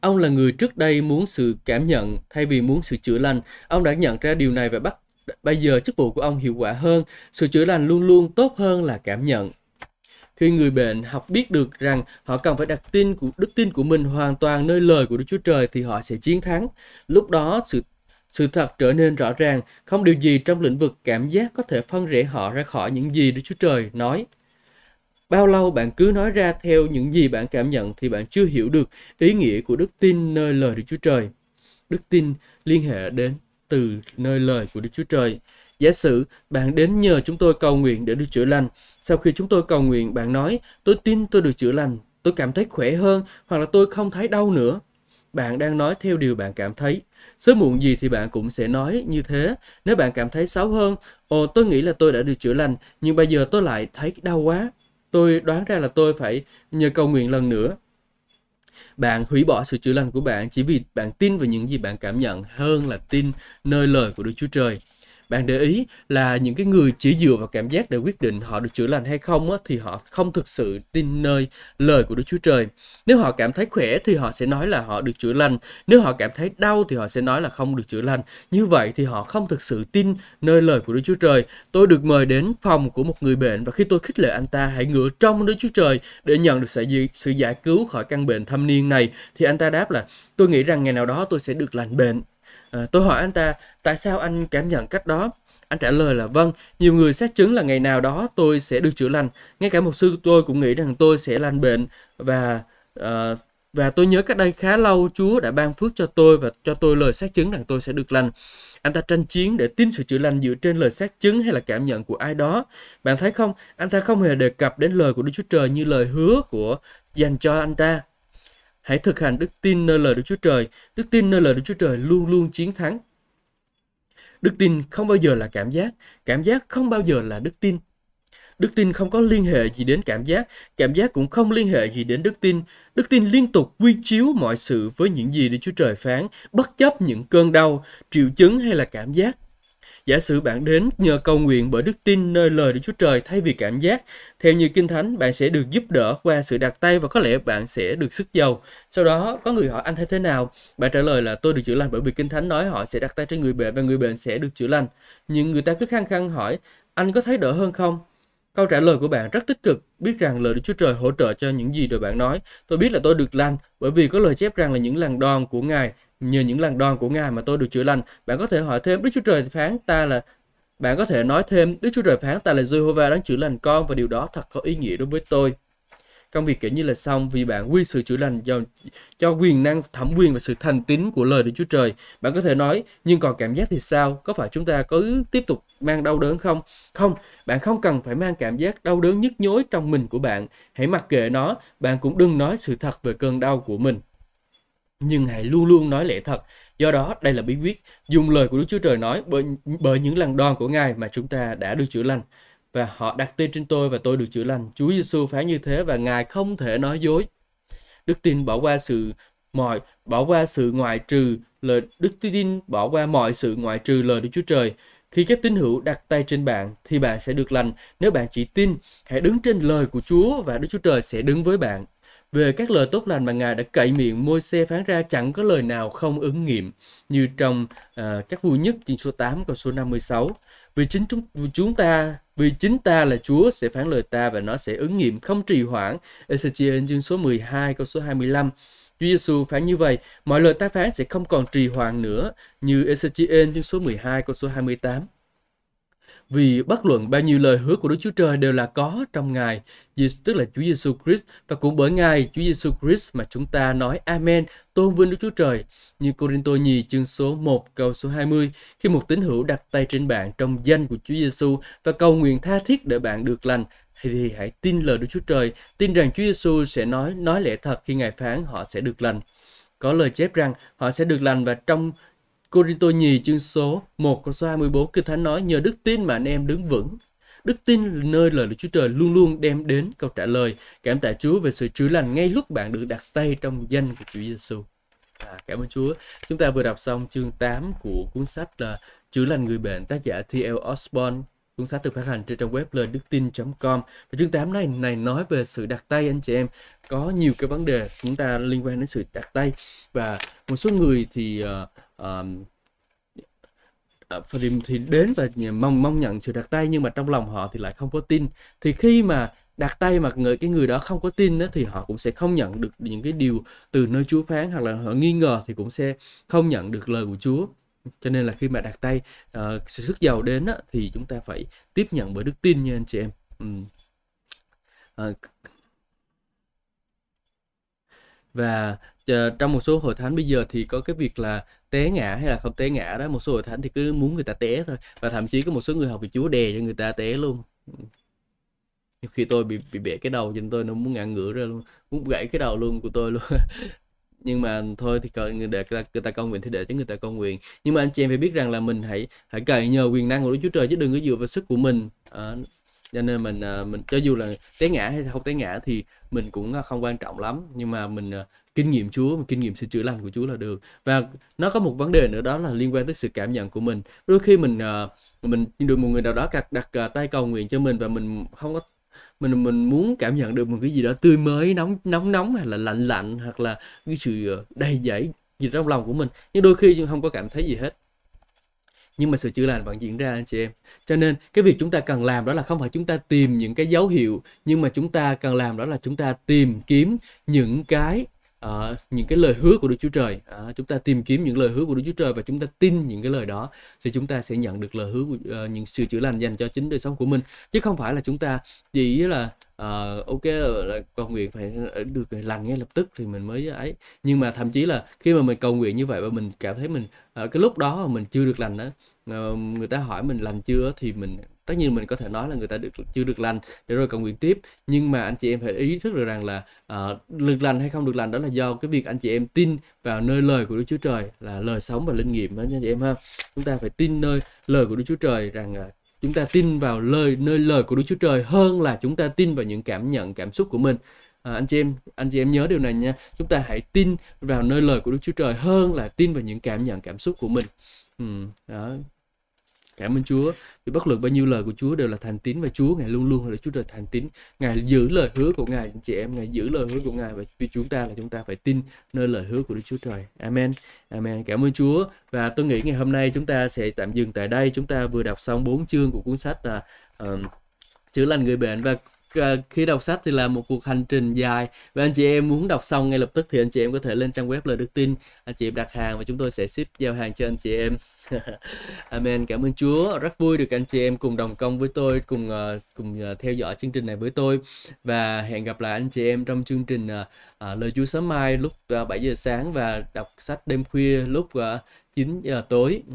Ông là người trước đây muốn sự cảm nhận thay vì muốn sự chữa lành. Ông đã nhận ra điều này và bắt bây giờ chức vụ của ông hiệu quả hơn. Sự chữa lành luôn luôn tốt hơn là cảm nhận. Khi người bệnh học biết được rằng họ cần phải đặt tin của đức tin của mình hoàn toàn nơi lời của Đức Chúa Trời thì họ sẽ chiến thắng. Lúc đó sự sự thật trở nên rõ ràng, không điều gì trong lĩnh vực cảm giác có thể phân rẽ họ ra khỏi những gì Đức Chúa Trời nói. Bao lâu bạn cứ nói ra theo những gì bạn cảm nhận thì bạn chưa hiểu được ý nghĩa của đức tin nơi lời Đức Chúa Trời. Đức tin liên hệ đến từ nơi lời của Đức Chúa Trời. Giả sử bạn đến nhờ chúng tôi cầu nguyện để được chữa lành. Sau khi chúng tôi cầu nguyện, bạn nói, tôi tin tôi được chữa lành, tôi cảm thấy khỏe hơn, hoặc là tôi không thấy đau nữa. Bạn đang nói theo điều bạn cảm thấy. Sớm muộn gì thì bạn cũng sẽ nói như thế. Nếu bạn cảm thấy xấu hơn, ồ tôi nghĩ là tôi đã được chữa lành, nhưng bây giờ tôi lại thấy đau quá tôi đoán ra là tôi phải nhờ cầu nguyện lần nữa. Bạn hủy bỏ sự chữa lành của bạn chỉ vì bạn tin vào những gì bạn cảm nhận hơn là tin nơi lời của Đức Chúa Trời bạn để ý là những cái người chỉ dựa vào cảm giác để quyết định họ được chữa lành hay không á, thì họ không thực sự tin nơi lời của Đức Chúa Trời. Nếu họ cảm thấy khỏe thì họ sẽ nói là họ được chữa lành. Nếu họ cảm thấy đau thì họ sẽ nói là không được chữa lành. Như vậy thì họ không thực sự tin nơi lời của Đức Chúa Trời. Tôi được mời đến phòng của một người bệnh và khi tôi khích lệ anh ta hãy ngửa trong Đức Chúa Trời để nhận được sự giải cứu khỏi căn bệnh thâm niên này thì anh ta đáp là tôi nghĩ rằng ngày nào đó tôi sẽ được lành bệnh À, tôi hỏi anh ta tại sao anh cảm nhận cách đó. Anh trả lời là vâng, nhiều người xác chứng là ngày nào đó tôi sẽ được chữa lành. Ngay cả một sư tôi cũng nghĩ rằng tôi sẽ lành bệnh và uh, và tôi nhớ cách đây khá lâu Chúa đã ban phước cho tôi và cho tôi lời xác chứng rằng tôi sẽ được lành. Anh ta tranh chiến để tin sự chữa lành dựa trên lời xác chứng hay là cảm nhận của ai đó. Bạn thấy không, anh ta không hề đề cập đến lời của Đức Chúa Trời như lời hứa của dành cho anh ta. Hãy thực hành đức tin nơi lời Đức Chúa Trời. Đức tin nơi lời Đức Chúa Trời luôn luôn chiến thắng. Đức tin không bao giờ là cảm giác, cảm giác không bao giờ là đức tin. Đức tin không có liên hệ gì đến cảm giác, cảm giác cũng không liên hệ gì đến đức tin. Đức tin liên tục quy chiếu mọi sự với những gì Đức Chúa Trời phán, bất chấp những cơn đau, triệu chứng hay là cảm giác. Giả sử bạn đến nhờ cầu nguyện bởi đức tin nơi lời Đức Chúa Trời thay vì cảm giác, theo như Kinh Thánh, bạn sẽ được giúp đỡ qua sự đặt tay và có lẽ bạn sẽ được sức giàu. Sau đó, có người hỏi anh thấy thế nào? Bạn trả lời là tôi được chữa lành bởi vì Kinh Thánh nói họ sẽ đặt tay trên người bệnh và người bệnh sẽ được chữa lành. Nhưng người ta cứ khăng khăng hỏi, anh có thấy đỡ hơn không? Câu trả lời của bạn rất tích cực, biết rằng lời Đức Chúa Trời hỗ trợ cho những gì rồi bạn nói. Tôi biết là tôi được lành bởi vì có lời chép rằng là những lần đòn của Ngài nhờ những lần đòn của Ngài mà tôi được chữa lành. Bạn có thể hỏi thêm Đức Chúa Trời phán ta là bạn có thể nói thêm Đức Chúa Trời phán ta là Jehovah đang chữa lành con và điều đó thật có ý nghĩa đối với tôi. Công việc kể như là xong vì bạn quy sự chữa lành do cho quyền năng, thẩm quyền và sự thành tín của lời Đức Chúa Trời. Bạn có thể nói, nhưng còn cảm giác thì sao? Có phải chúng ta cứ tiếp tục mang đau đớn không? Không, bạn không cần phải mang cảm giác đau đớn nhức nhối trong mình của bạn. Hãy mặc kệ nó, bạn cũng đừng nói sự thật về cơn đau của mình nhưng hãy luôn luôn nói lẽ thật. Do đó, đây là bí quyết dùng lời của Đức Chúa Trời nói bởi, bởi những lần đòn của Ngài mà chúng ta đã được chữa lành. Và họ đặt tên trên tôi và tôi được chữa lành. Chúa Giêsu phán như thế và Ngài không thể nói dối. Đức tin bỏ qua sự mọi bỏ qua sự ngoại trừ lời đức tin bỏ qua mọi sự ngoại trừ lời Đức Chúa Trời. Khi các tín hữu đặt tay trên bạn thì bạn sẽ được lành. Nếu bạn chỉ tin, hãy đứng trên lời của Chúa và Đức Chúa Trời sẽ đứng với bạn về các lời tốt lành mà Ngài đã cậy miệng môi xe phán ra chẳng có lời nào không ứng nghiệm như trong uh, các vui nhất chương số 8 câu số 56 vì chính chúng chúng ta vì chính ta là Chúa sẽ phán lời ta và nó sẽ ứng nghiệm không trì hoãn. Ezechiel chương số 12 câu số 25 Chúa Giêsu phán như vậy, mọi lời ta phán sẽ không còn trì hoãn nữa, như Ezechiel chương số 12 câu số 28. Vì bất luận bao nhiêu lời hứa của Đức Chúa Trời đều là có trong Ngài, tức là Chúa Giêsu Christ và cũng bởi Ngài Chúa Giêsu Christ mà chúng ta nói Amen, tôn vinh Đức Chúa Trời. Như Corinto nhì chương số 1 câu số 20, khi một tín hữu đặt tay trên bạn trong danh của Chúa Giêsu và cầu nguyện tha thiết để bạn được lành, thì hãy tin lời Đức Chúa Trời, tin rằng Chúa Giêsu sẽ nói nói lẽ thật khi Ngài phán họ sẽ được lành. Có lời chép rằng họ sẽ được lành và trong Corinto nhì chương số 1 câu số 24 Kinh Thánh nói nhờ đức tin mà anh em đứng vững. Đức tin nơi lời Đức Chúa Trời luôn luôn đem đến câu trả lời. Cảm tạ Chúa về sự chữa lành ngay lúc bạn được đặt tay trong danh của Chúa Giêsu. À, cảm ơn Chúa. Chúng ta vừa đọc xong chương 8 của cuốn sách là Chữa lành người bệnh tác giả T.L. Osborne cuốn sách được phát hành trên trang web lời đức tin.com và chương 8 này này nói về sự đặt tay anh chị em có nhiều cái vấn đề chúng ta liên quan đến sự đặt tay và một số người thì uh, uh, ờ, thì, thì đến và mong mong nhận sự đặt tay nhưng mà trong lòng họ thì lại không có tin. Thì khi mà đặt tay mà người cái người đó không có tin đó, thì họ cũng sẽ không nhận được những cái điều từ nơi Chúa phán hoặc là họ nghi ngờ thì cũng sẽ không nhận được lời của Chúa. Cho nên là khi mà đặt tay uh, sự sức giàu đến đó, thì chúng ta phải tiếp nhận bởi đức tin nha anh chị em. Uhm. uh, và uh, trong một số hội thánh bây giờ thì có cái việc là té ngã hay là không té ngã đó một số hội thánh thì cứ muốn người ta té thôi. Và thậm chí có một số người học về Chúa đè cho người ta té luôn. Khi tôi bị bị bẻ cái đầu trên tôi nó muốn ngã ngửa ra luôn muốn gãy cái đầu luôn của tôi luôn. Nhưng mà thôi thì cần người để người ta, người ta nguyện thì để cho người ta công nguyện. Nhưng mà anh chị em phải biết rằng là mình hãy hãy cậy nhờ quyền năng của Đức Chúa Trời chứ đừng có dựa vào sức của mình. À, cho nên mình ờ, mình cho dù là té ngã hay không té ngã thì mình cũng ờ, không quan trọng lắm nhưng mà mình ờ, kinh nghiệm Chúa, kinh nghiệm sự chữa lành của Chúa là được. Và nó có một vấn đề nữa đó là liên quan tới sự cảm nhận của mình. Đôi khi mình mình được một người nào đó đặt đặt tay cầu nguyện cho mình và mình không có mình mình muốn cảm nhận được một cái gì đó tươi mới nóng nóng nóng hay là lạnh lạnh hoặc là cái sự đầy dẫy gì trong lòng của mình nhưng đôi khi không có cảm thấy gì hết nhưng mà sự chữa lành vẫn diễn ra anh chị em. Cho nên cái việc chúng ta cần làm đó là không phải chúng ta tìm những cái dấu hiệu nhưng mà chúng ta cần làm đó là chúng ta tìm kiếm những cái uh, những cái lời hứa của Đức Chúa Trời. Uh, chúng ta tìm kiếm những lời hứa của Đức Chúa Trời và chúng ta tin những cái lời đó thì chúng ta sẽ nhận được lời hứa của uh, những sự chữa lành dành cho chính đời sống của mình. Chứ không phải là chúng ta chỉ là uh, ok là cầu nguyện phải ờ, được ờ, lành ngay lập tức thì mình mới ấy. Nhưng mà thậm chí là khi mà mình cầu nguyện như vậy và mình cảm thấy mình uh, cái lúc đó mà mình chưa được lành đó uh, người ta hỏi mình lành chưa thì mình tất nhiên mình có thể nói là người ta được chưa được lành để rồi cầu nguyện tiếp. Nhưng mà anh chị em phải ý thức được rằng là uh, được lành hay không được lành đó là do cái việc anh chị em tin vào nơi lời của Đức Chúa Trời là lời sống và linh nghiệm đó anh chị em ha. Chúng ta phải tin nơi lời của Đức Chúa Trời rằng uh, chúng ta tin vào lời nơi lời của Đức Chúa Trời hơn là chúng ta tin vào những cảm nhận cảm xúc của mình. À, anh chị em anh chị em nhớ điều này nha. Chúng ta hãy tin vào nơi lời của Đức Chúa Trời hơn là tin vào những cảm nhận cảm xúc của mình. Ừ, đó. Cảm ơn Chúa vì bất luận bao nhiêu lời của Chúa đều là thành tín và Chúa Ngài luôn luôn là Chúa trời thành tín. Ngài giữ lời hứa của Ngài chị em, Ngài giữ lời hứa của Ngài và vì chúng ta là chúng ta phải tin nơi lời hứa của Đức Chúa Trời. Amen. Amen. Cảm ơn Chúa. Và tôi nghĩ ngày hôm nay chúng ta sẽ tạm dừng tại đây. Chúng ta vừa đọc xong bốn chương của cuốn sách là uh, chữa lành người bệnh và Ờ, khi đọc sách thì là một cuộc hành trình dài. Và anh chị em muốn đọc xong ngay lập tức thì anh chị em có thể lên trang web lời đức tin. Anh chị em đặt hàng và chúng tôi sẽ ship giao hàng cho anh chị em. Amen. Cảm ơn Chúa. Rất vui được anh chị em cùng đồng công với tôi, cùng ờ, cùng ờ, theo dõi chương trình này với tôi. Và hẹn gặp lại anh chị em trong chương trình lời Chúa sớm mai lúc 7 giờ sáng và đọc sách đêm khuya lúc 9 giờ tối ừ,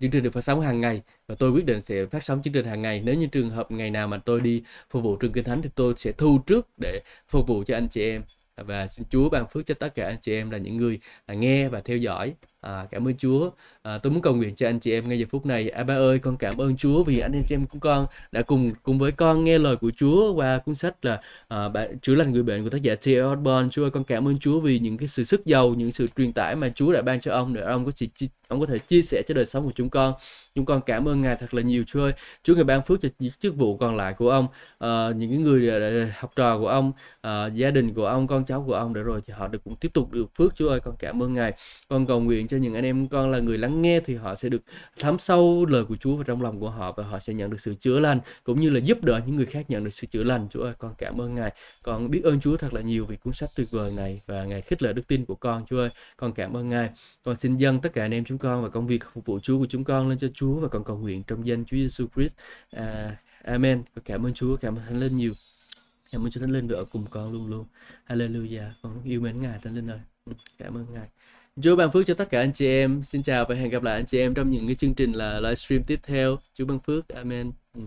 chương trình được phát sóng hàng ngày và tôi quyết định sẽ phát sóng chương trình hàng ngày. Nếu như trường hợp ngày nào mà tôi đi phục vụ trường kinh thánh thì tôi sẽ thu trước để phục vụ cho anh chị em. Và xin Chúa ban phước cho tất cả anh chị em là những người à, nghe và theo dõi. À, cảm ơn Chúa. À, tôi muốn cầu nguyện cho anh chị em ngay giờ phút này. À, ba ơi, con cảm ơn Chúa vì anh chị em của con đã cùng cùng với con nghe lời của Chúa qua cuốn sách là à, bạn chữa lành người bệnh của tác giả T. Osborne. Chúa ơi, con cảm ơn Chúa vì những cái sự sức giàu, những sự truyền tải mà Chúa đã ban cho ông để ông có thể ông có thể chia sẻ cho đời sống của chúng con. Chúng con cảm ơn Ngài thật là nhiều Chúa ơi. Chúa ngài ban phước cho những chức vụ còn lại của ông, à, những cái người à, à, học trò của ông, à, gia đình của ông, con cháu của ông để rồi thì họ được cũng tiếp tục được phước Chúa ơi. Con cảm ơn Ngài. Con cầu nguyện cho những anh em con là người lắng nghe thì họ sẽ được thấm sâu lời của Chúa vào trong lòng của họ và họ sẽ nhận được sự chữa lành cũng như là giúp đỡ những người khác nhận được sự chữa lành. Chúa ơi con cảm ơn Ngài. Con biết ơn Chúa thật là nhiều vì cuốn sách tuyệt vời này và Ngài khích lệ đức tin của con. Chúa ơi con cảm ơn Ngài. Con xin dâng tất cả anh em chúng con và công việc phục vụ Chúa của chúng con lên cho Chúa và con cầu nguyện trong danh Chúa Giêsu Christ. À, Amen. Con cảm ơn Chúa cảm ơn Thánh Linh nhiều. Cảm ơn Chúa Thánh Linh được ở cùng con luôn luôn. Hallelujah. Con yêu mến Ngài Thánh Linh ơi. Ừ, cảm ơn Ngài. Chúa ban phước cho tất cả anh chị em. Xin chào và hẹn gặp lại anh chị em trong những cái chương trình là livestream tiếp theo. Chúa ban phước. Amen. Ừ.